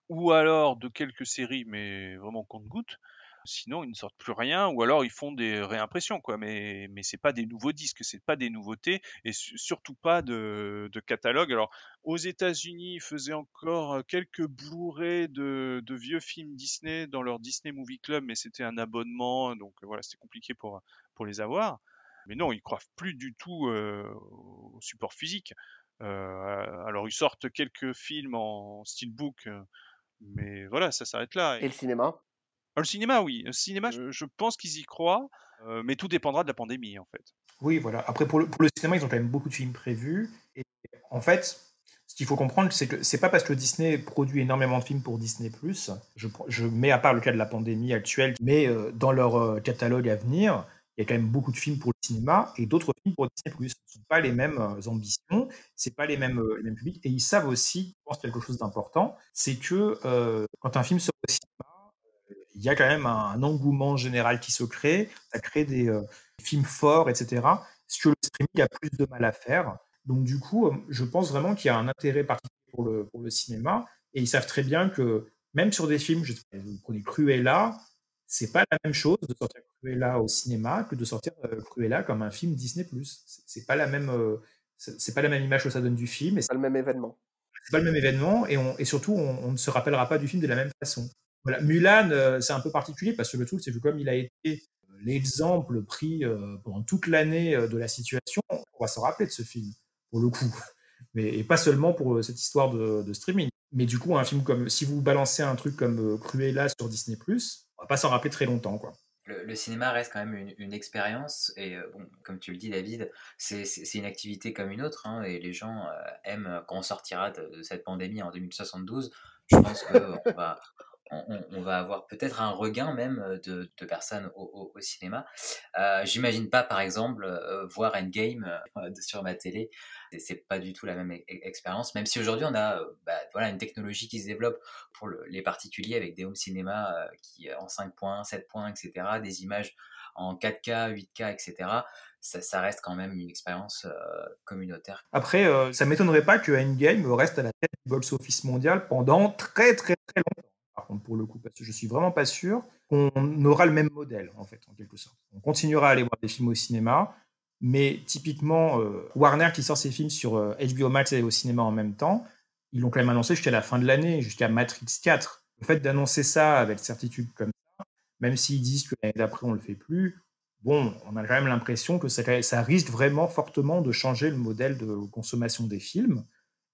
ou alors de quelques séries, mais vraiment compte-goutte, Sinon, ils ne sortent plus rien, ou alors ils font des réimpressions, quoi. Mais mais c'est pas des nouveaux disques, c'est pas des nouveautés, et surtout pas de, de catalogue. Alors, aux États-Unis, ils faisaient encore quelques Blu-ray de, de vieux films Disney dans leur Disney Movie Club, mais c'était un abonnement, donc voilà, c'était compliqué pour pour les avoir. Mais non, ils croient plus du tout au support physique. Euh, alors, ils sortent quelques films en steelbook, mais voilà, ça s'arrête là. Et le cinéma? Le cinéma, oui. Le cinéma, je, pense qu'ils y croient, euh, mais tout dépendra de la pandémie, en fait. Oui, voilà. Après, pour le, pour le, cinéma, ils ont quand même beaucoup de films prévus. Et en fait, ce qu'il faut comprendre, c'est que c'est pas parce que Disney produit énormément de films pour Disney+, je, je mets à part le cas de la pandémie actuelle, mais euh, dans leur euh, catalogue à venir, il y a quand même beaucoup de films pour le cinéma et d'autres films pour Disney+. Ce ne sont pas les mêmes ambitions, c'est pas les mêmes, les mêmes publics. Et ils savent aussi, je pense, quelque chose d'important, c'est que quand un film sort au cinéma, il y a quand même un, engouement général qui se crée. Ça crée des euh, films forts, etc. Ce que le streaming a plus de mal à faire. Donc, du coup, euh, je pense vraiment qu'il y a un intérêt particulier pour le, pour le cinéma. Et ils savent très bien que même sur des films, je sais pas, vous prenez Cruella, c'est pas la même chose de sortir Cruella au cinéma que de sortir euh, Cruella comme un film Disney+. C'est pas la même, c'est pas la même image que ça donne du film. C'est pas le même événement. C'est pas le même événement et, on, et surtout on, ne se rappellera pas du film de la même façon. Mulan, euh, c'est un peu particulier parce que le truc, c'est que comme il a été euh, l'exemple pris euh, pendant toute l'année de la situation, on va s'en rappeler de ce film, pour le coup. Mais, et pas seulement pour cette histoire de, streaming. Mais du coup, un film comme, si vous balancez un truc comme Cruella sur Disney+, on va pas s'en rappeler très longtemps, quoi. Le, cinéma reste quand même une, expérience et bon, comme tu le dis David, c'est une activité comme une autre hein, et les gens aiment quand on sortira de, de, cette pandémie en 2072. Je pense qu'on va, on, va avoir peut-être un regain même euh, de, personnes au, cinéma. Euh, j'imagine pas, par exemple, euh, voir Endgame sur ma télé. C'est pas du tout la même e-, e-, expérience, même si aujourd'hui on a bah, voilà, une technologie qui se développe pour les particuliers avec des home cinéma qui en 5 points, 7 points, etc., des images en 4K, 8K, etc. Ça, reste quand même une expérience communautaire. Après, ça m'étonnerait pas que Endgame reste à la tête du box office mondial pendant très très très longtemps par contre, pour le coup, parce que je suis vraiment pas sûr qu'on aura le même modèle, en fait, en quelque sorte. On continuera à aller voir des films au cinéma, mais typiquement, euh, Warner qui sort ses films sur HBO euh, Max et au cinéma en même temps, ils l'ont quand même annoncé jusqu'à la fin de l'année, jusqu'à Matrix 4. Le fait d'annoncer ça avec certitude comme ça, même s'ils disent que l'année d'après on le fait plus, bon, on a quand même l'impression que ça, ça, risque vraiment fortement de changer le modèle de consommation des films.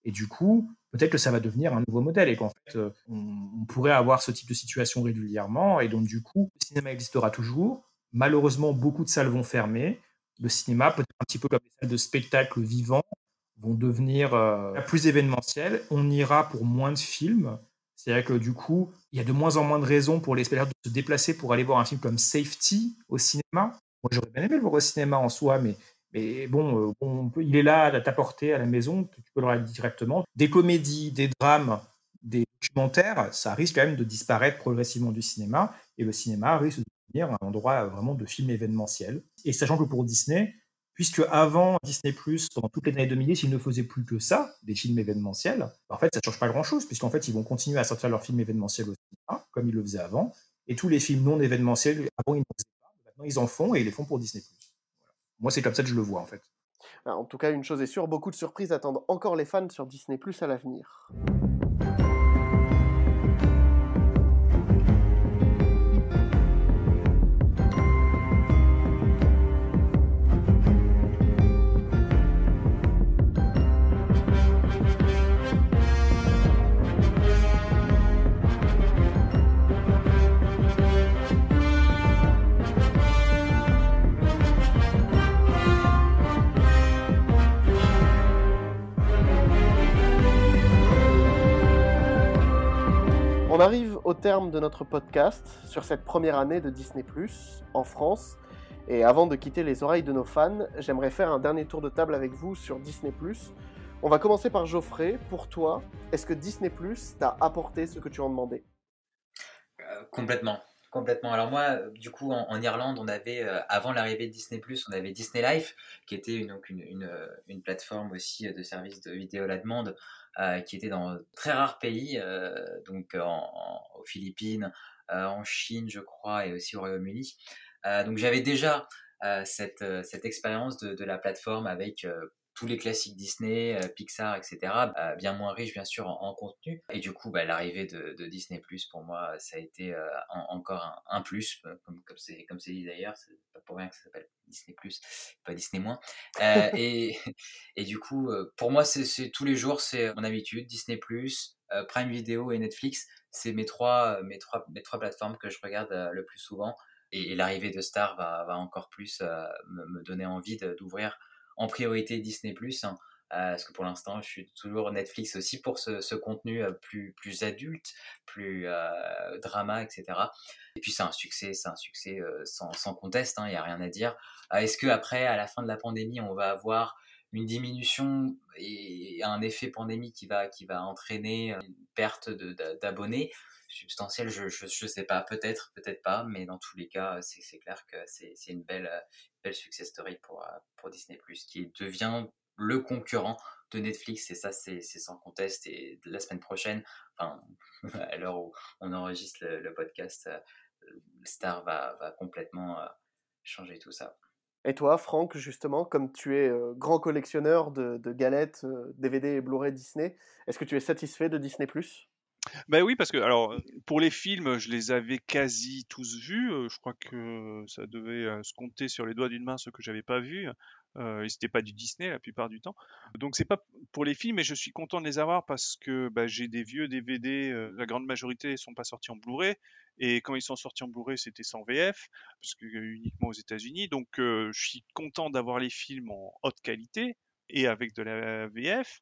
Et du coup, peut-être que ça va devenir un nouveau modèle et qu'en fait, euh, on, pourrait avoir ce type de situation régulièrement. Et donc, du coup, le cinéma existera toujours. Malheureusement, beaucoup de salles vont fermer. Le cinéma, peut-être un petit peu comme les salles de spectacle vivants, vont devenir euh, plus événementielles. On ira pour moins de films. C'est-à-dire que du coup, il y a de moins en moins de raisons pour les spectateurs de se déplacer pour aller voir un film comme Safety au cinéma. Moi, j'aurais bien aimé le voir au cinéma en soi, mais mais bon, euh, il est là à ta portée à la maison, tu peux le regarder directement. Des comédies, des drames, des documentaires, ça risque quand même de disparaître progressivement du cinéma, et le cinéma risque de devenir un endroit vraiment de film événementiel. Et sachant que pour Disney, puisque avant Disney pendant toutes les années 2010, ils ne faisaient plus que ça, des films événementiels, en fait, ça ne change pas grand-chose, puisqu'en fait, ils vont continuer à sortir leurs films événementiels au cinéma, comme ils le faisaient avant, et tous les films non événementiels, avant, ils n'en faisaient pas, maintenant, ils en font, et ils les font pour Disney+. Moi, c'est comme ça que je le vois, en fait. Ah, en tout cas, une chose est sûre, beaucoup de surprises attendent encore les fans sur Disney Plus à l'avenir. Terme de notre podcast sur cette première année de Disney ⁇ en France. Et avant de quitter les oreilles de nos fans, j'aimerais faire un dernier tour de table avec vous sur Disney ⁇ On va commencer par Geoffrey. Pour toi, est-ce que Disney ⁇ t'a apporté ce que tu en demandais? Euh, Complètement. Complètement. Alors moi, du coup, en, Irlande, on avait, euh, avant l'arrivée de Disney+, on avait Disney Life, qui était une, donc une, plateforme aussi de service de vidéo à la demande, euh, qui était dans très rares pays, euh, donc en, aux Philippines, en Chine, je crois, et aussi au Royaume-Uni. donc j'avais déjà cette, cette expérience de, de, la plateforme avec tous les classiques Disney, euh, Pixar, etc. Euh, bien moins riches bien sûr en, contenu. Et du coup, bah, l'arrivée de, Disney pour moi, ça a été euh, encore un, plus, comme comme c'est dit d'ailleurs, c'est pas pour rien que ça s'appelle Disney Plus, pas Disney moins. et du coup, pour moi, c'est tous les jours, c'est mon habitude. Disney Plus, Prime Video et Netflix, c'est mes trois mes trois mes trois plateformes que je regarde le plus souvent. Et, l'arrivée de Star va, encore plus me, donner envie d'ouvrir en priorité Disney hein, euh, parce que pour l'instant, je suis toujours Netflix aussi pour ce, contenu euh, plus, plus adulte, plus euh, drama, etc. Et puis c'est un succès, c'est un succès sans, conteste, il hein, n'y a rien à dire. Est-ce que après, à la fin de la pandémie, on va avoir une diminution et un effet pandémie qui va, qui va entraîner une perte d'abonnés? Substantielle, je ne sais pas, peut-être, peut-être pas, mais dans tous les cas, c'est clair que c'est une belle, belle success story pour, euh, pour Disney ⁇ qui devient le concurrent de Netflix, et ça c'est sans conteste, et la semaine prochaine, enfin, à l'heure où on enregistre le, podcast, euh, Star va, va complètement euh, changer tout ça. Et toi, Franck, justement, comme tu es grand collectionneur de, de galettes, DVD et Blu-ray Disney, est-ce que tu es satisfait de Disney ⁇ ben oui, parce que alors pour les films, je les avais quasi tous vus. Je crois que ça devait se compter sur les doigts d'une main ceux que j'avais pas vus. Euh, c'était pas du Disney la plupart du temps. Donc c'est pas pour les films, mais je suis content de les avoir parce que bah, j'ai des vieux DVD. la grande majorité sont pas sortis en Blu-ray. Et quand ils sont sortis en Blu-ray, c'était sans VF, parce que uniquement aux États-Unis. Donc je suis content d'avoir les films en haute qualité et avec de la VF.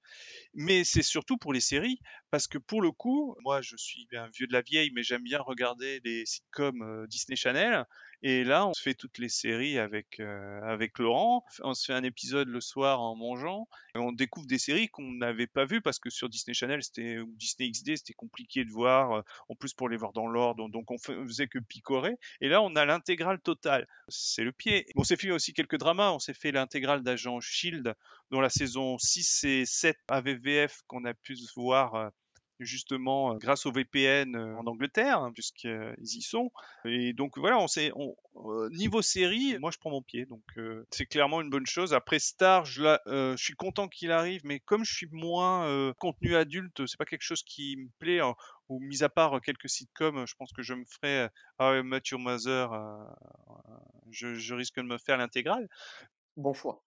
Mais c'est surtout pour les séries, parce que pour le coup, moi je suis un vieux de la vieille, mais j'aime bien regarder les sitcoms euh, Disney Channel. Et là, on se fait toutes les séries avec euh, avec Laurent. On se fait un épisode le soir en mangeant. Et on découvre des séries qu'on n'avait pas vues parce que sur Disney Channel, c'était ou Disney XD, c'était compliqué de voir. Euh, en plus pour les voir dans l'ordre, donc on faisait que picorer. Et là, on a l'intégrale totale. C'est le pied. On s'est fait aussi quelques dramas. On s'est fait l'intégrale d'Agent Shield, dont la saison 6 et 7 AVVF qu'on a pu voir euh, justement euh, grâce au VPN euh, en Angleterre, hein, puisqu'ils y sont. Et donc voilà, on sait, on, euh, niveau série, moi je prends mon pied, donc c'est clairement une bonne chose. Après Star, je, la, je suis content qu'il arrive, mais comme je suis moins contenu adulte, c'est pas quelque chose qui me plaît. Hein, ou mis à part quelques sitcoms, je pense que je me ferai How I Met Your je, je risque de me faire l'intégrale. Bon choix.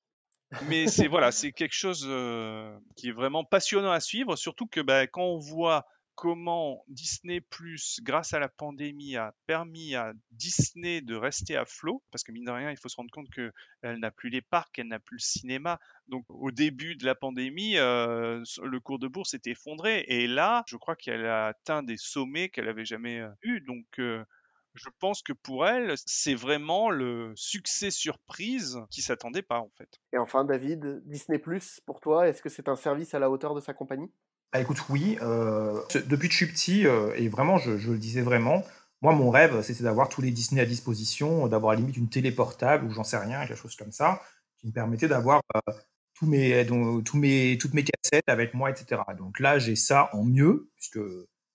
Mais c'est voilà, c'est quelque chose euh, qui est vraiment passionnant à suivre, surtout que bah, quand on voit comment Disney Plus, grâce à la pandémie, a permis à Disney de rester à flot, parce que mine de rien, il faut se rendre compte qu'elle n'a plus les parcs, elle n'a plus le cinéma. Donc au début de la pandémie, euh, le cours de bourse s'est effondré, et là, je crois qu'elle a atteint des sommets qu'elle n'avait jamais euh, eu. Donc euh, je pense que pour elle, c'est vraiment le succès surprise qui s'attendait pas en fait. Et enfin, David, Disney Plus, pour toi, est-ce que c'est un service à la hauteur de sa compagnie? Bah, écoute, oui. Euh, depuis que je suis petit, euh, et vraiment, je, je, le disais vraiment, moi, mon rêve, c'était d'avoir tous les Disney à disposition, d'avoir à la limite une télé portable ou j'en sais rien, quelque chose comme ça, qui me permettait d'avoir euh, tous mes, donc, tous mes, toutes mes cassettes avec moi, etc. Donc là, j'ai ça en mieux, puisque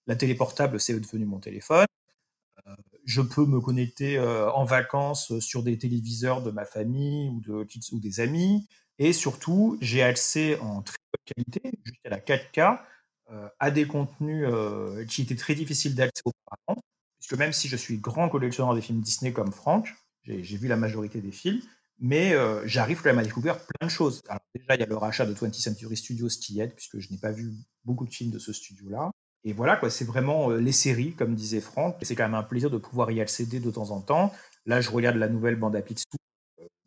la télé portable, c'est devenu mon téléphone. Je peux me connecter en vacances sur des téléviseurs de ma famille ou, de, ou des amis. Et surtout, j'ai accès en très bonne qualité, jusqu'à la 4K, euh, à des contenus euh, qui étaient très difficiles d'accès auparavant. Puisque même si je suis grand collectionneur des films Disney comme Franck, j'ai vu la majorité des films, mais euh, j'arrive quand même à découvrir plein de choses. Déjà, il y a le rachat de 20th Century Studios qui aide, puisque je n'ai pas vu beaucoup de films de ce studio-là. Et voilà, quoi, c'est vraiment les séries, comme disait Franck. C'est quand même un plaisir de pouvoir y accéder de temps en temps. Là, je regarde la nouvelle bande à Pixel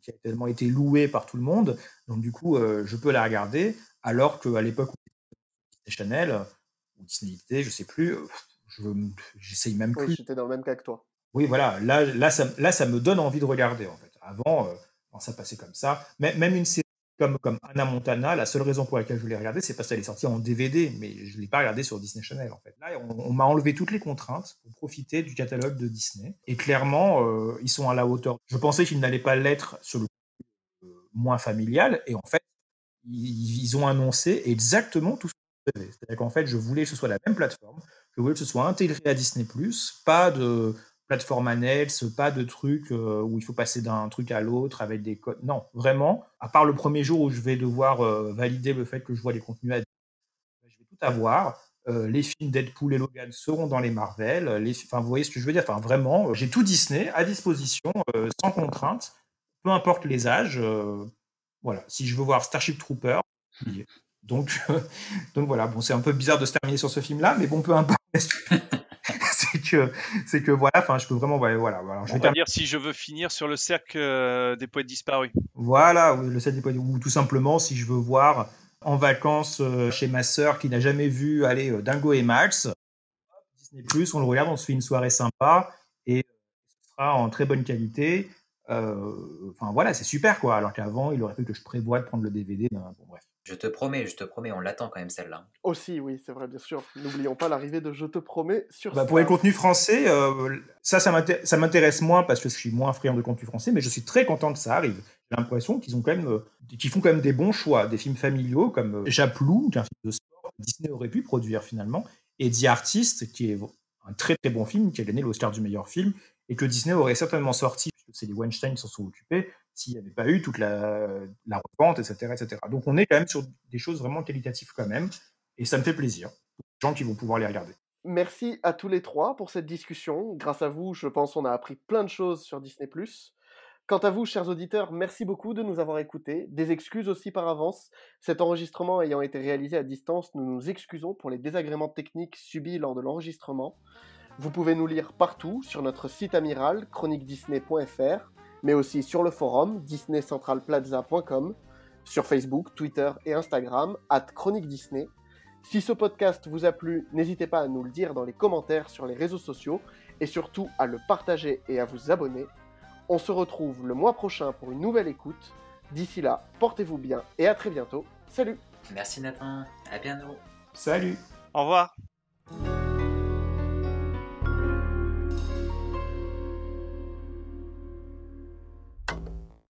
qui a tellement été louée par tout le monde. Donc, du coup, euh, je peux la regarder. Alors qu'à l'époque où Disney Channel ou Disney XD, je sais plus, euh, je j'essaye même plus. Oui, j'étais dans le même cas que toi. Oui, voilà. Là, là, ça, là, ça me donne envie de regarder, en fait. Avant, euh, ça passait comme ça. Mais, même une série comme, comme Anna Montana, la seule raison pour laquelle je l'ai regardée, c'est parce qu'elle est sortie en DVD, mais je ne l'ai pas regardée sur Disney Channel, en fait. Là, on, m'a enlevé toutes les contraintes pour profiter du catalogue de Disney. Et clairement, euh, ils sont à la hauteur. Je pensais qu'ils n'allaient pas l'être sur le euh, moins familial, et en fait, ils, ont annoncé exactement tout ce que C'est-à-dire qu'en fait, je voulais que ce soit la même plateforme, je voulais que ce soit intégré à Disney+, pas de plateforme annexe, pas de truc euh, où il faut passer d'un truc à l'autre avec des codes. Non, vraiment, à part le premier jour où je vais devoir euh, valider le fait que je vois les contenus à je vais tout avoir. Euh, les films Deadpool et Logan seront dans les Marvel. Les... Enfin, vous voyez ce que je veux dire Enfin, vraiment, j'ai tout Disney à disposition, sans contrainte, peu importe les âges. voilà, si je veux voir Starship Trooper, donc, donc voilà, bon, c'est un peu bizarre de se terminer sur ce film-là, mais bon, peu importe que c'est que voilà enfin je peux vraiment voilà, voilà je vais dire si je veux finir sur le cercle euh, des poètes disparus. Voilà le cercle des poètes ou tout simplement si je veux voir en vacances euh, chez ma sœur qui n'a jamais vu aller euh, Dingo et Max Disney Plus on le regarde on se fait une soirée sympa et ce sera en très bonne qualité. Enfin voilà c'est super quoi alors qu'avant il aurait fallu que je prévoie de prendre le DVD bon bref je te promets, je te promets, on l'attend quand même celle-là. Aussi, oui, c'est vrai, bien sûr. N'oublions pas l'arrivée de Je te promets sur. Bah, pour les contenus français, euh, ça, ça m'intéresse moins parce que je suis moins friand de contenus français, mais je suis très content que ça arrive. J'ai l'impression qu'ils ont quand même, euh, qu'ils font quand même des bons choix, des films familiaux comme euh, Japlou, qui est un film de sport que Disney aurait pu produire finalement, et The Artist, qui est un très très bon film, qui a gagné l'Oscar du meilleur film, et que Disney aurait certainement sorti, puisque c'est les Weinstein qui s'en sont occupés, s'il n'y avait pas eu toute la, la revente, etc., etc. Donc on est quand même sur des choses vraiment qualitatives quand même, et ça me fait plaisir, pour les gens qui vont pouvoir les regarder. Merci à tous les trois pour cette discussion. Grâce à vous, je pense qu'on a appris plein de choses sur Disney ⁇ Quant à vous, chers auditeurs, merci beaucoup de nous avoir écoutés. Des excuses aussi par avance. Cet enregistrement ayant été réalisé à distance, nous nous excusons pour les désagréments techniques subis lors de l'enregistrement. Vous pouvez nous lire partout sur notre site amiral, chroniquedisney.fr, mais aussi sur le forum disneycentralplaza.com, sur Facebook, Twitter et Instagram, at Chronique Disney. Si ce podcast vous a plu, n'hésitez pas à nous le dire dans les commentaires sur les réseaux sociaux et surtout à le partager et à vous abonner. On se retrouve le mois prochain pour une nouvelle écoute. D'ici là, portez-vous bien et à très bientôt. Salut Merci Nathan, à bientôt. Salut Au revoir